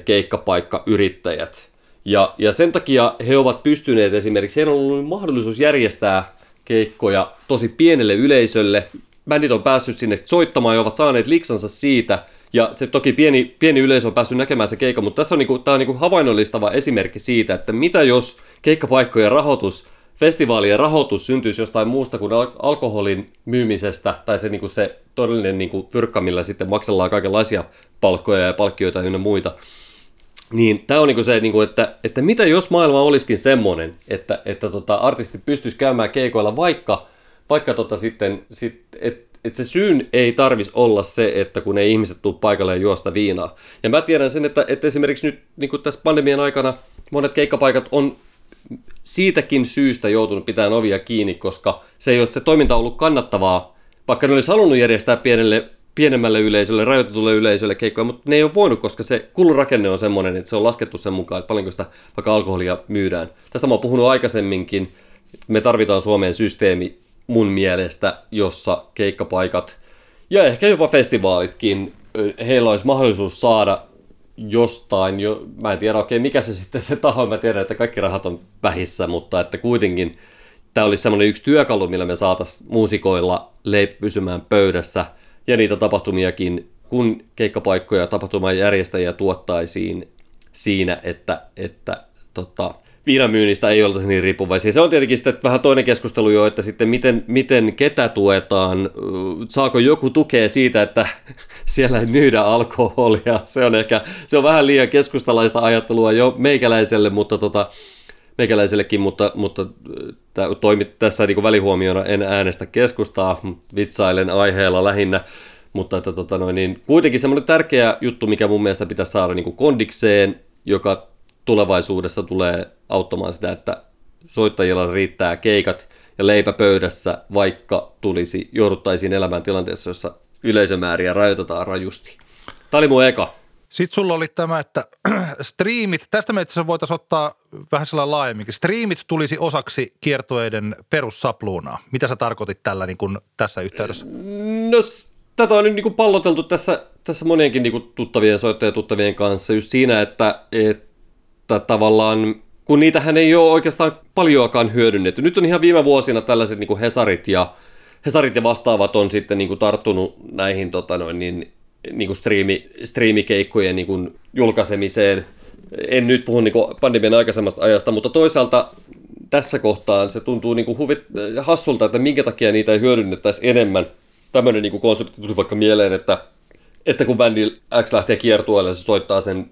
keikkapaikkayrittäjät. Ja, ja sen takia he ovat pystyneet esimerkiksi, heillä on ollut mahdollisuus järjestää keikkoja tosi pienelle yleisölle. Bändit on päässyt sinne soittamaan ja ovat saaneet liksansa siitä, ja se toki pieni, pieni yleisö on päässyt näkemään se keikka, mutta tässä on, niinku, tämä on niinku havainnollistava esimerkki siitä, että mitä jos keikkapaikkojen rahoitus, festivaalien rahoitus syntyisi jostain muusta kuin alkoholin myymisestä, tai se, niinku se todellinen niinku fyrkka, millä sitten maksellaan kaikenlaisia palkkoja ja palkkioita ynnä muita. Niin tämä on niinku se, niinku, että, että mitä jos maailma olisikin semmoinen, että, että tota, artistit pystyisi käymään keikoilla vaikka, vaikka tota sitten, sit, että et se syyn ei tarvis olla se, että kun ei ihmiset tule paikalle ja juosta viinaa. Ja mä tiedän sen, että, että esimerkiksi nyt niin kuin tässä pandemian aikana monet keikkapaikat on siitäkin syystä joutunut pitämään ovia kiinni, koska se ei ole se toiminta ollut kannattavaa, vaikka ne olisi halunnut järjestää pienelle pienemmälle yleisölle, rajoitetulle yleisölle keikkoja, mutta ne ei ole voinut, koska se kulurakenne on semmoinen, että se on laskettu sen mukaan, että paljonko sitä vaikka alkoholia myydään. Tästä mä oon puhunut aikaisemminkin, me tarvitaan Suomeen systeemi mun mielestä, jossa keikkapaikat ja ehkä jopa festivaalitkin, heillä olisi mahdollisuus saada jostain, jo, mä en tiedä oikein mikä se sitten se taho, mä tiedän, että kaikki rahat on vähissä, mutta että kuitenkin tämä olisi semmoinen yksi työkalu, millä me saataisiin muusikoilla leip pysymään pöydässä – ja niitä tapahtumiakin, kun keikkapaikkoja ja tapahtuman järjestäjiä tuottaisiin siinä, että, että tota, viinamyynnistä ei oltaisi niin riippuvaisia. Se on tietenkin sitten vähän toinen keskustelu jo, että sitten miten, miten ketä tuetaan, saako joku tukea siitä, että siellä ei myydä alkoholia. Se on ehkä, se on vähän liian keskustalaista ajattelua jo meikäläiselle, mutta tota, meikäläisellekin, mutta, mutta toimit tässä niin kuin välihuomiona en äänestä keskustaa, vitsailen aiheella lähinnä, mutta että, tota noin, niin, kuitenkin semmoinen tärkeä juttu, mikä mun mielestä pitäisi saada niin kuin kondikseen, joka tulevaisuudessa tulee auttamaan sitä, että soittajilla riittää keikat ja leipä pöydässä, vaikka tulisi, jouduttaisiin elämään tilanteessa, jossa yleisömääriä rajoitetaan rajusti. Tämä oli mun eka sitten sulla oli tämä, että striimit, tästä me itse voitaisiin ottaa vähän sellainen laajemminkin. Striimit tulisi osaksi kiertueiden perussapluunaa. Mitä sä tarkoitit tällä niin kuin tässä yhteydessä? No tätä on nyt niin kuin palloteltu tässä, tässä monienkin niin kuin tuttavien soittajien tuttavien kanssa just siinä, että, että tavallaan kun niitähän ei ole oikeastaan paljoakaan hyödynnetty. Nyt on ihan viime vuosina tällaiset niin kuin Hesarit ja Hesarit ja vastaavat on sitten niin kuin tarttunut näihin tota noin, niin niin kuin striimi, striimikeikkojen niin kuin julkaisemiseen. En nyt puhu niin kuin pandemian aikaisemmasta ajasta, mutta toisaalta tässä kohtaa se tuntuu niin kuin huvit, hassulta, että minkä takia niitä ei hyödynnettäisi enemmän. Tämmöinen niin kuin konsepti tuli vaikka mieleen, että että kun bändi X lähtee kiertueelle, se soittaa sen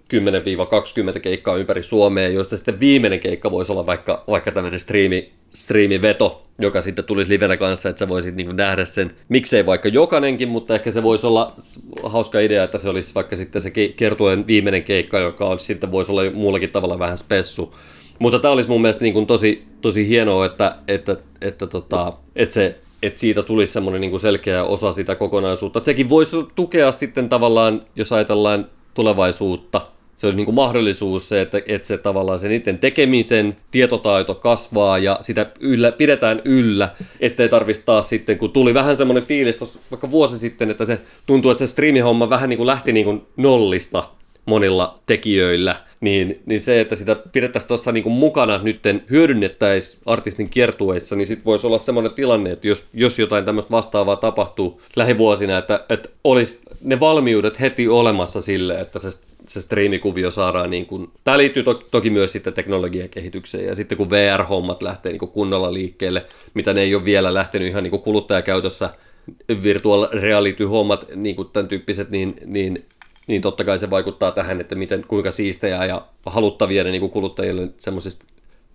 10-20 keikkaa ympäri Suomea, joista sitten viimeinen keikka voisi olla vaikka, vaikka tämmöinen striimi, striimiveto, joka sitten tulisi livenä kanssa, että sä voisit niin nähdä sen, miksei vaikka jokainenkin, mutta ehkä se voisi olla hauska idea, että se olisi vaikka sitten se kiertueen viimeinen keikka, joka olisi sitten voisi olla muullakin tavalla vähän spessu. Mutta tämä olisi mun mielestä niin kuin tosi, tosi hienoa, että, että, että, tota, että se että siitä tulisi semmoinen niin selkeä osa sitä kokonaisuutta. Että sekin voisi tukea sitten tavallaan, jos ajatellaan tulevaisuutta, se on niin kuin mahdollisuus se, että, että se tavallaan se niiden tekemisen tietotaito kasvaa ja sitä yllä, pidetään yllä, ettei tarvitsisi taas sitten, kun tuli vähän semmoinen fiilis tuossa vaikka vuosi sitten, että se tuntuu, että se streamihomma vähän niin kuin lähti niin kuin nollista monilla tekijöillä, niin, niin se, että sitä pidettäisiin tuossa niin kuin mukana nytten hyödynnettäisiin artistin kiertueissa, niin sitten voisi olla semmoinen tilanne, että jos, jos jotain tämmöistä vastaavaa tapahtuu lähivuosina, että, että olisi ne valmiudet heti olemassa sille, että se se striimikuvio saadaan niin kuin, tämä liittyy to, toki myös sitten teknologian kehitykseen ja sitten kun VR-hommat lähtee niin kuin kunnolla liikkeelle, mitä ne ei ole vielä lähtenyt ihan niin kuin kuluttajakäytössä, virtual reality-hommat, niin kuin tämän tyyppiset, niin, niin, niin totta kai se vaikuttaa tähän, että miten, kuinka siistejä ja haluttavia ne niin kuluttajille semmoisista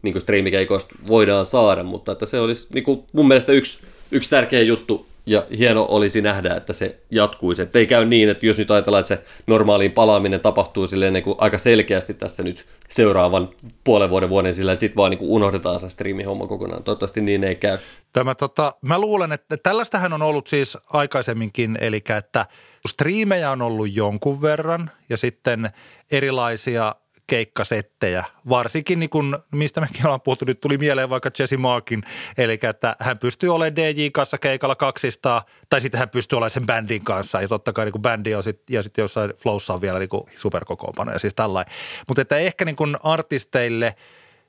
niin kuin voidaan saada, mutta että se olisi niin kuin mun mielestä yksi, yksi tärkeä juttu ja hieno olisi nähdä, että se jatkuisi. Että ei käy niin, että jos nyt ajatellaan, että se normaaliin palaaminen tapahtuu silleen niin kuin aika selkeästi tässä nyt seuraavan puolen vuoden vuoden sillä, että sitten vaan niin kuin unohdetaan se striimihomma kokonaan. Toivottavasti niin ei käy. Tämä, tota, mä luulen, että tällaistähän on ollut siis aikaisemminkin, eli että striimejä on ollut jonkun verran ja sitten erilaisia – keikkasettejä, varsinkin niin kun, mistä mekin ollaan puhuttu, nyt tuli mieleen vaikka Jesse Markin, eli että hän pystyy olemaan DJ kanssa keikalla kaksista, tai sitten hän pystyy olemaan sen bändin kanssa, ja totta kai niin bändi on sit, ja sitten jossain flowssa on vielä niin superkokoopano ja siis tällainen. Mutta että ehkä niin kuin artisteille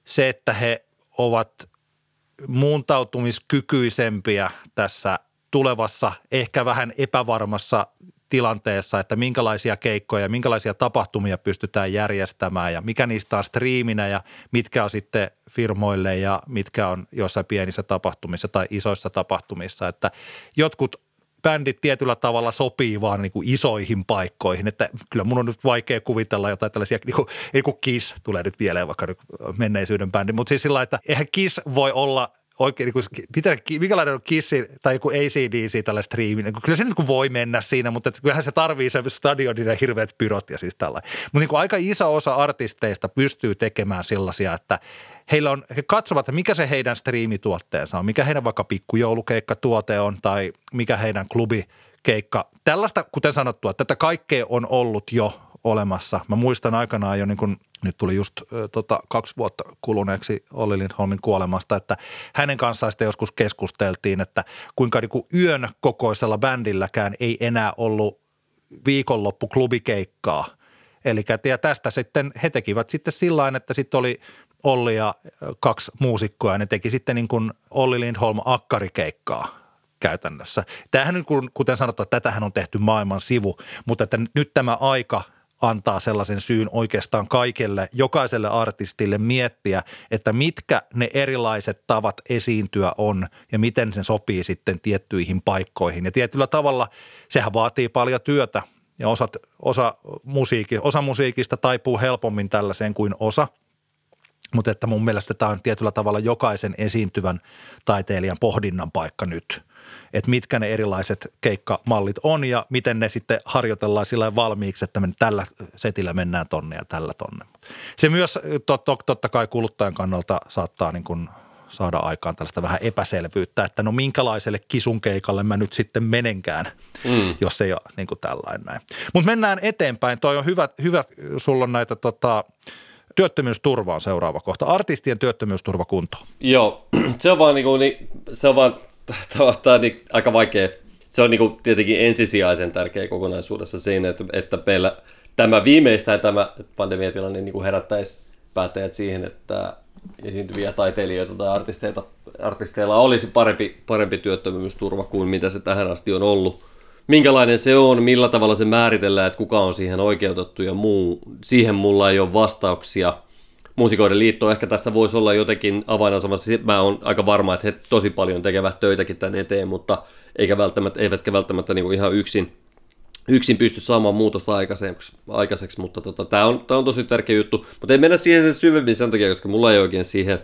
se, että he ovat muuntautumiskykyisempiä tässä tulevassa, ehkä vähän epävarmassa tilanteessa, että minkälaisia keikkoja, minkälaisia tapahtumia pystytään järjestämään ja mikä niistä on striiminä ja mitkä on sitten firmoille ja mitkä on jossain pienissä tapahtumissa tai isoissa tapahtumissa. Että jotkut bändit tietyllä tavalla sopii vaan niin kuin isoihin paikkoihin, että kyllä mun on nyt vaikea kuvitella jotain tällaisia, niin kuin, ei kun Kiss tulee nyt mieleen vaikka menneisyyden bändi, mutta siis sillä että eihän Kiss voi olla oikein, niin kuin, pitää, minkälainen on Kissi tai joku ACDC tällä striimin. Kyllä se nyt kun voi mennä siinä, mutta kyllähän se tarvii se stadionin ja hirveät pyrot ja siis tällä. Mutta niin kuin aika iso osa artisteista pystyy tekemään sellaisia, että heillä on, he katsovat, että mikä se heidän striimituotteensa on, mikä heidän vaikka pikkujoulukeikkatuote on tai mikä heidän klubikeikka. Tällaista, kuten sanottua, tätä kaikkea on ollut jo olemassa. Mä muistan aikanaan jo, niin kun nyt tuli just tota, kaksi vuotta kuluneeksi Olli Lindholmin kuolemasta, että hänen kanssaan sitten joskus keskusteltiin, että kuinka niin kuin yön kokoisella bändilläkään ei enää ollut viikonloppuklubikeikkaa. Eli tästä sitten he tekivät sitten sillä että sitten oli Olli ja kaksi muusikkoa ja ne teki sitten niin kuin Olli Lindholm akkarikeikkaa käytännössä. Tämähän, kuten sanottu, tätähän on tehty maailman sivu, mutta että nyt tämä aika – antaa sellaisen syyn oikeastaan kaikelle, jokaiselle artistille miettiä, että mitkä ne erilaiset tavat esiintyä on ja miten se sopii sitten tiettyihin paikkoihin. Ja tietyllä tavalla sehän vaatii paljon työtä ja osat, osa, musiikki, osa musiikista taipuu helpommin tällaiseen kuin osa – mutta että mun mielestä tämä on tietyllä tavalla jokaisen esiintyvän taiteilijan pohdinnan paikka nyt että mitkä ne erilaiset keikkamallit on ja miten ne sitten harjoitellaan sillä valmiiksi, että me tällä setillä mennään tonne ja tällä tonne. Se myös tot, tot, totta kai kuluttajan kannalta saattaa niin kuin saada aikaan tällaista vähän epäselvyyttä, että no minkälaiselle kisun keikalle mä nyt sitten menenkään, mm. jos se ei ole niin kuin tällainen näin. Mutta mennään eteenpäin. Toi on hyvä, hyvä sulla on näitä tota, työttömyysturva on seuraava kohta. Artistien työttömyysturva kunto. Joo, se on vaan, niin kuin, se on vaan tavallaan niin aika vaikea. Se on niin kuin tietenkin ensisijaisen tärkeä kokonaisuudessa siinä, että, että meillä tämä viimeistään tämä pandemiatilanne niin kuin herättäisi päättäjät siihen, että esiintyviä taiteilijoita tai artisteita, artisteilla olisi parempi, parempi työttömyysturva kuin mitä se tähän asti on ollut. Minkälainen se on, millä tavalla se määritellään, että kuka on siihen oikeutettu ja muu, siihen mulla ei ole vastauksia – Muusikoiden liitto ehkä tässä voisi olla jotenkin avainasemassa. Mä oon aika varma, että he tosi paljon tekevät töitäkin tämän eteen, mutta eikä välttämättä, eivätkä välttämättä niin kuin ihan yksin, yksin pysty saamaan muutosta aikaiseksi, aikaiseksi mutta tota, tämä on, on tosi tärkeä juttu. Mutta ei mennä siihen sen syvemmin sen takia, koska mulla ei oikein siihen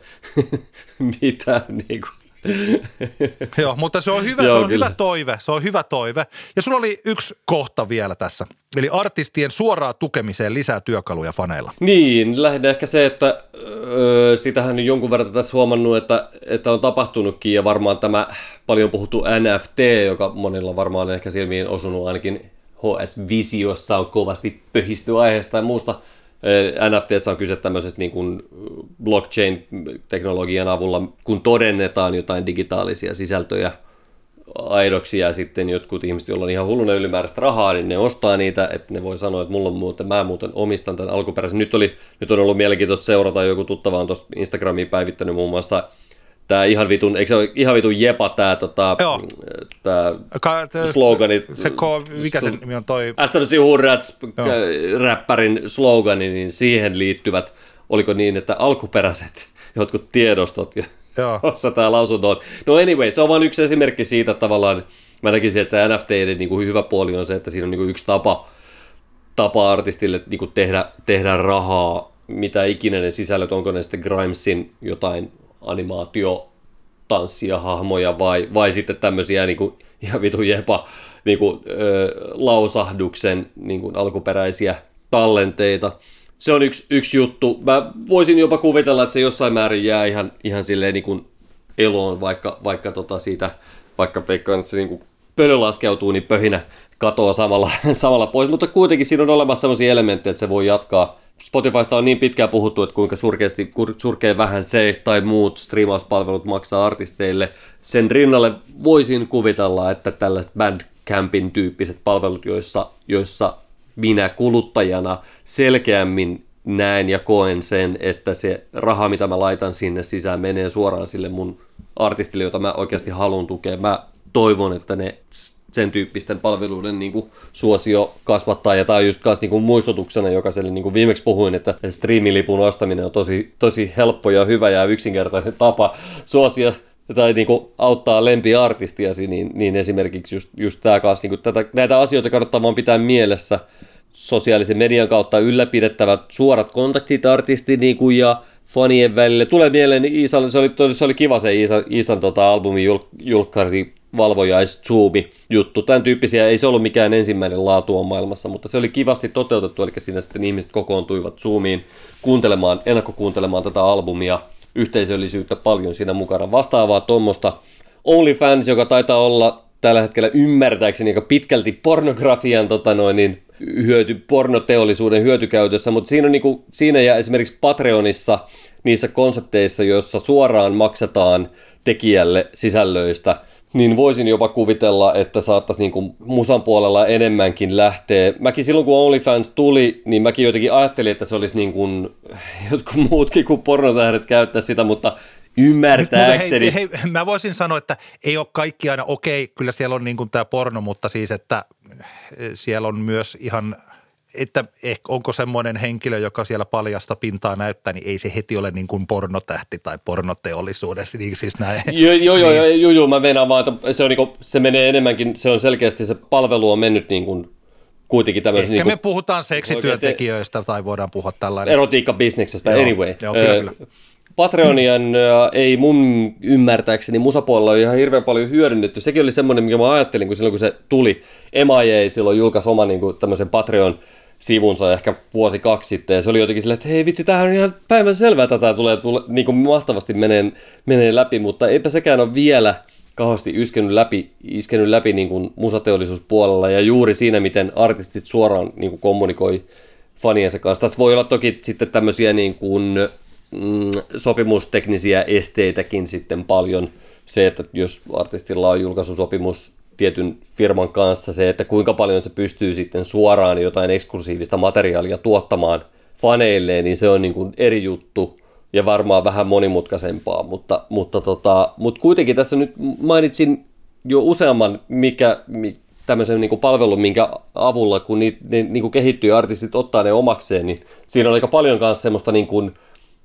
mitään niin kuin, Joo, mutta se on, hyvä, Joo, se on hyvä toive, se on hyvä toive. Ja sulla oli yksi kohta vielä tässä, eli artistien suoraa tukemiseen lisää työkaluja faneilla. Niin, lähinnä ehkä se, että öö, sitähän on jonkun verran tässä huomannut, että, että on tapahtunutkin ja varmaan tämä paljon puhuttu NFT, joka monilla varmaan ehkä silmiin osunut ainakin HS Visiossa on kovasti pöhisty aiheesta ja muusta, NFTssä on kyse tämmöisestä niin kuin blockchain-teknologian avulla, kun todennetaan jotain digitaalisia sisältöjä aidoksi ja sitten jotkut ihmiset, joilla on ihan hulluna ylimääräistä rahaa, niin ne ostaa niitä, että ne voi sanoa, että mulla on muuten, mä muuten omistan tämän alkuperäisen. Nyt, oli, nyt on ollut mielenkiintoista seurata, joku tuttava on tuossa Instagramiin päivittänyt muun muassa Tää ihan vitun, eikö se ole ihan vitun jepa tää, tota, Joo. tää Ka- te- slogani. Se ko, mikä sen nimi on toi? SMC Hurrats räppärin slogani, niin siihen liittyvät, oliko niin, että alkuperäiset jotkut tiedostot, jossa tämä lausunto on. No anyway, se on vain yksi esimerkki siitä tavallaan, mä näkisin, että se NFTiden niin kuin hyvä puoli on se, että siinä on niin kuin yksi tapa, tapa artistille niin kuin tehdä, tehdä rahaa, mitä ikinä ne sisällöt, onko ne sitten Grimesin jotain animaatio, tanssia, hahmoja vai, vai sitten tämmöisiä niin kuin, ihan vitun jepa niin kuin, ö, lausahduksen niin kuin alkuperäisiä tallenteita. Se on yksi, yksi juttu. Mä voisin jopa kuvitella, että se jossain määrin jää ihan, ihan silleen niin kuin eloon, vaikka, vaikka tota siitä, vaikka veikkaan, että se niin kuin pölö laskeutuu, niin pöhinä katoaa samalla, samalla pois, mutta kuitenkin siinä on olemassa sellaisia elementtejä, että se voi jatkaa. Spotifysta on niin pitkään puhuttu, että kuinka surkeasti, surkeen vähän se tai muut striimauspalvelut maksaa artisteille. Sen rinnalle voisin kuvitella, että tällaiset Bandcampin tyyppiset palvelut, joissa, joissa minä kuluttajana selkeämmin näen ja koen sen, että se raha, mitä mä laitan sinne sisään, menee suoraan sille mun artistille, jota mä oikeasti haluan tukea. Mä toivon, että ne sen tyyppisten palveluiden niin kuin, suosio kasvattaa. Ja tämä on just kanssa niin kuin, muistutuksena jokaiselle, niin kuin viimeksi puhuin, että striimilipun ostaminen on tosi, tosi helppo ja hyvä ja yksinkertainen tapa suosia tai niin kuin, auttaa lempiartistiasi, niin, niin esimerkiksi just, just tämä kanssa, niin kuin, tätä, näitä asioita kannattaa vaan pitää mielessä sosiaalisen median kautta ylläpidettävät suorat kontaktit artistin niin kuin, ja fanien välille. Tulee mieleen Iisalle, se oli, se oli kiva se Iisan, Iisan tota, albumin jul, julkkari valvojais Zoomi juttu. Tämän tyyppisiä ei se ollut mikään ensimmäinen laatu on maailmassa, mutta se oli kivasti toteutettu, eli siinä sitten ihmiset kokoontuivat Zoomiin kuuntelemaan, ennakkokuuntelemaan tätä albumia, yhteisöllisyyttä paljon siinä mukana. Vastaavaa tuommoista OnlyFans, joka taitaa olla tällä hetkellä ymmärtääkseni aika pitkälti pornografian tota noin, niin hyöty, pornoteollisuuden hyötykäytössä, mutta siinä, on niinku, siinä ja esimerkiksi Patreonissa niissä konsepteissa, joissa suoraan maksetaan tekijälle sisällöistä – niin voisin jopa kuvitella, että saattaisi niin kuin musan puolella enemmänkin lähteä. Mäkin silloin, kun OnlyFans tuli, niin mäkin jotenkin ajattelin, että se olisi niin kuin jotkut muutkin kuin pornotähdet käyttää sitä, mutta ymmärtääkseni. Hei, hei, mä voisin sanoa, että ei ole kaikki aina, okei, kyllä siellä on niin kuin tämä porno, mutta siis, että siellä on myös ihan – että ehkä onko semmoinen henkilö, joka siellä paljasta pintaa näyttää, niin ei se heti ole niin kuin pornotähti tai pornoteollisuudessa. Niin siis näin. Joo, joo, joo, niin. joo, joo, mä meinaan vaan, että se, on niin kuin, se menee enemmänkin, se on selkeästi, se palvelu on mennyt niin kuin kuitenkin tämmöisen... Ehkä niin me puhutaan seksityöntekijöistä tai voidaan puhua tällainen. Erotiikka-bisneksestä, joo, anyway. Joo, kyllä, kyllä. Patreonian ei mun ymmärtääkseni musapuolella ole ihan hirveän paljon hyödynnetty. Sekin oli semmoinen, mikä mä ajattelin, kun silloin kun se tuli. MIA silloin julkaisi oman niin kuin, tämmöisen Patreon sivunsa ehkä vuosi kaksi sitten, ja se oli jotenkin silleen, että hei vitsi, tämähän on ihan päivän selvää, että tämä tulee, tulee niin kuin mahtavasti menee, menee läpi, mutta eipä sekään ole vielä kauheasti iskenyt läpi, iskenyt läpi niin kuin musateollisuuspuolella, ja juuri siinä, miten artistit suoraan niin kuin kommunikoi faniensa kanssa. Tässä voi olla toki sitten tämmöisiä niin kuin, mm, sopimusteknisiä esteitäkin sitten paljon, se, että jos artistilla on julkaisusopimus tietyn firman kanssa se, että kuinka paljon se pystyy sitten suoraan jotain eksklusiivista materiaalia tuottamaan faneilleen, niin se on niin kuin eri juttu ja varmaan vähän monimutkaisempaa, mutta, mutta, tota, mutta kuitenkin tässä nyt mainitsin jo useamman mikä, tämmöisen niin kuin palvelun, minkä avulla, kun ni, ne niin kuin kehittyy artistit ottaa ne omakseen, niin siinä on aika paljon myös semmoista niin kuin,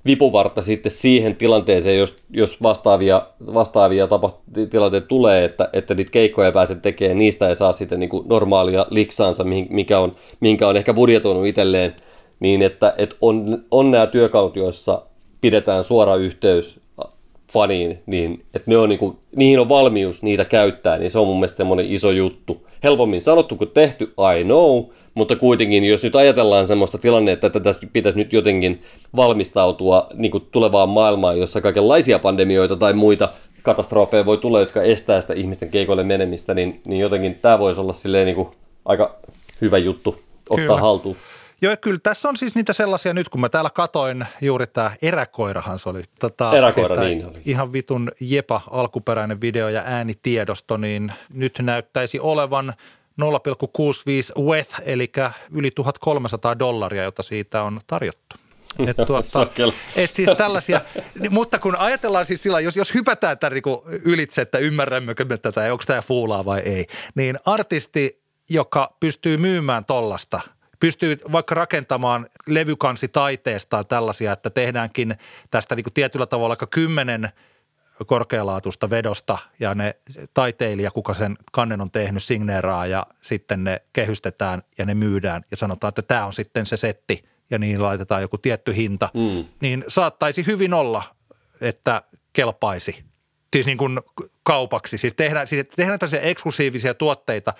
vipuvartta sitten siihen tilanteeseen, jos, jos vastaavia, vastaavia tapa, tilanteita tulee, että, että niitä keikkoja ei pääse tekemään, niistä ei saa sitten niin kuin normaalia liksaansa, mikä on, minkä on ehkä budjetoinut itselleen, niin että, että on, on nämä työkalut, joissa pidetään suora yhteys faniin, niin että ne on niin kuin, niihin on valmius niitä käyttää, niin se on mun mielestä semmoinen iso juttu. Helpommin sanottu kuin tehty, I know, mutta kuitenkin, jos nyt ajatellaan semmoista tilannetta, että tässä pitäisi nyt jotenkin valmistautua niin kuin tulevaan maailmaan, jossa kaikenlaisia pandemioita tai muita katastrofeja voi tulla, jotka estää sitä ihmisten keikoille menemistä, niin, niin jotenkin tämä voisi olla silleen niin kuin aika hyvä juttu ottaa Kyllä. haltuun. Joo, kyllä tässä on siis niitä sellaisia, nyt kun mä täällä katoin juuri tämä eräkoirahan se oli. Tota, Eräkoira, siis niin oli. Ihan vitun jepa alkuperäinen video ja äänitiedosto, niin nyt näyttäisi olevan 0,65 WETH, eli yli 1300 dollaria, jota siitä on tarjottu. Et tuota, et siis tällaisia, mutta kun ajatellaan siis sillä, jos, jos hypätään tämän niin ylitse, että ymmärrämmekö me tätä onko tämä fuulaa vai ei, niin artisti, joka pystyy myymään tollasta, pystyy vaikka rakentamaan levykansitaiteestaan tällaisia, että tehdäänkin tästä niin tietyllä tavalla aika kymmenen – korkealaatuista vedosta ja ne taiteilija, kuka sen kannen on tehnyt, signeeraa ja sitten ne kehystetään ja ne myydään ja sanotaan, että tämä on sitten se setti ja niin laitetaan joku tietty hinta, mm. niin saattaisi hyvin olla, että kelpaisi. Siis niin kuin kaupaksi. Siis tehdään, siis tehdään tällaisia eksklusiivisia tuotteita.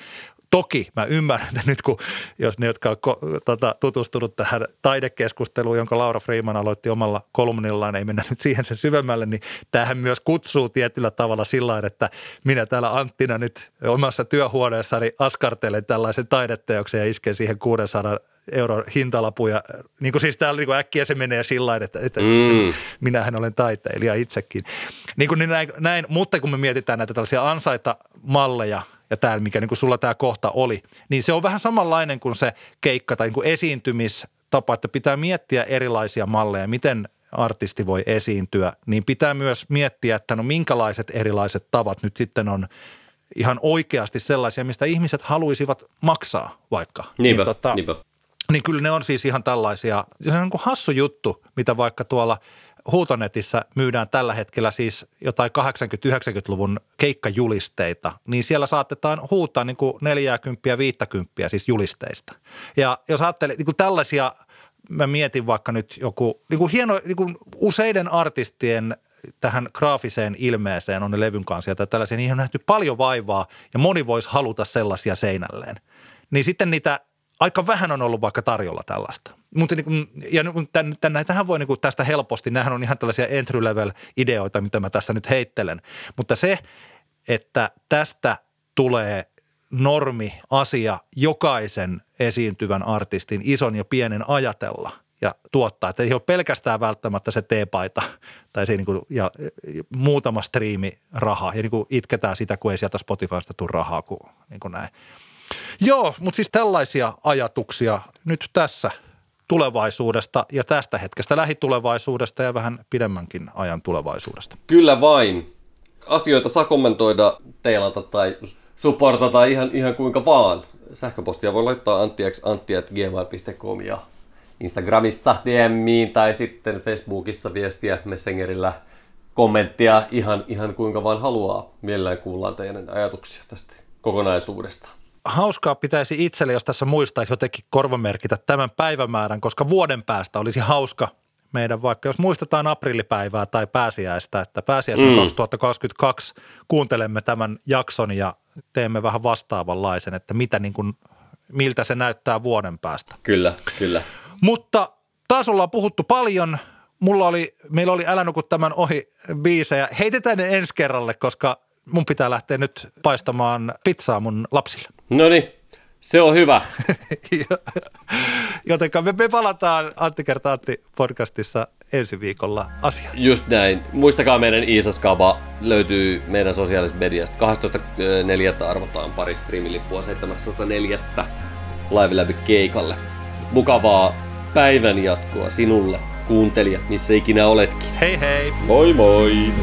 Toki mä ymmärrän, että nyt kun, jos ne, jotka on tota, tutustunut tähän taidekeskusteluun, jonka Laura Freeman aloitti omalla kolumnillaan, ei mennä nyt siihen sen syvemmälle, niin tämähän myös kutsuu tietyllä tavalla sillä että minä täällä Anttina nyt omassa työhuoneessani askartelen tällaisen taideteoksen ja isken siihen 600 euron hintalapuja. Niin kuin siis täällä niin kuin äkkiä se menee sillä että, että mm. minähän olen taiteilija itsekin. Niin kuin niin näin, näin, mutta kun me mietitään näitä tällaisia ansaita malleja ja täällä, mikä niin kuin sulla tämä kohta oli, niin se on vähän samanlainen kuin se keikka tai niin kuin esiintymistapa, että pitää miettiä erilaisia malleja, miten artisti voi esiintyä, niin pitää myös miettiä, että no minkälaiset erilaiset tavat nyt sitten on ihan oikeasti sellaisia, mistä ihmiset haluaisivat maksaa vaikka. Niinpä, niin, tota, niinpä. Niin kyllä ne on siis ihan tällaisia, se on niin kuin hassu juttu, mitä vaikka tuolla huutonetissä myydään tällä hetkellä siis jotain 80-90-luvun keikkajulisteita, niin siellä saatetaan huutaa niin kuin 40 50 siis julisteista. Ja jos ajattelee niin kuin tällaisia, mä mietin vaikka nyt joku, niin kuin hieno, niin kuin useiden artistien tähän graafiseen ilmeeseen on ne levyn kanssa ja tällaisia, niihin on nähty paljon vaivaa ja moni voisi haluta sellaisia seinälleen. Niin sitten niitä aika vähän on ollut vaikka tarjolla tällaista. Mutta niin kuin, ja tämän, tämän, näitähän voi niin kuin tästä helposti, nämähän on ihan tällaisia entry level ideoita, mitä mä tässä nyt heittelen. Mutta se, että tästä tulee normi asia jokaisen esiintyvän artistin ison ja pienen ajatella ja tuottaa. Että ei ole pelkästään välttämättä se teepaita tai se niin kuin, ja, ja muutama striimi raha ja niin kuin itketään sitä, kun ei sieltä Spotifysta tule rahaa, kuin, niin kuin näin. Joo, mutta siis tällaisia ajatuksia nyt tässä tulevaisuudesta ja tästä hetkestä, lähitulevaisuudesta ja vähän pidemmänkin ajan tulevaisuudesta. Kyllä vain. Asioita saa kommentoida, teilata tai supportata ihan, ihan kuinka vaan. Sähköpostia voi laittaa anttiat.gmail.com ja Instagramissa DMiin tai sitten Facebookissa viestiä Messengerillä kommenttia ihan, ihan kuinka vaan haluaa. Mielellään kuullaan teidän ajatuksia tästä kokonaisuudesta hauskaa pitäisi itselle, jos tässä muistaisi jotenkin korvamerkitä tämän päivämäärän, koska vuoden päästä olisi hauska meidän vaikka, jos muistetaan aprillipäivää tai pääsiäistä, että pääsiäisen mm. 2022 kuuntelemme tämän jakson ja teemme vähän vastaavanlaisen, että mitä niin kuin, miltä se näyttää vuoden päästä. Kyllä, kyllä. Mutta taas ollaan puhuttu paljon. Mulla oli, meillä oli Älä nuku tämän ohi biisejä. Heitetään ne ensi kerralle, koska mun pitää lähteä nyt paistamaan pizzaa mun lapsille. No niin, se on hyvä. Jotenka me, me palataan Antti kerta Antti podcastissa ensi viikolla asiaan. Just näin. Muistakaa meidän Iisaskaba löytyy meidän sosiaalisesta mediasta. 12.4. arvotaan pari striimilippua 17.4. live läpi keikalle. Mukavaa päivän jatkoa sinulle, kuuntelija, missä ikinä oletkin. Hei hei! Moi moi!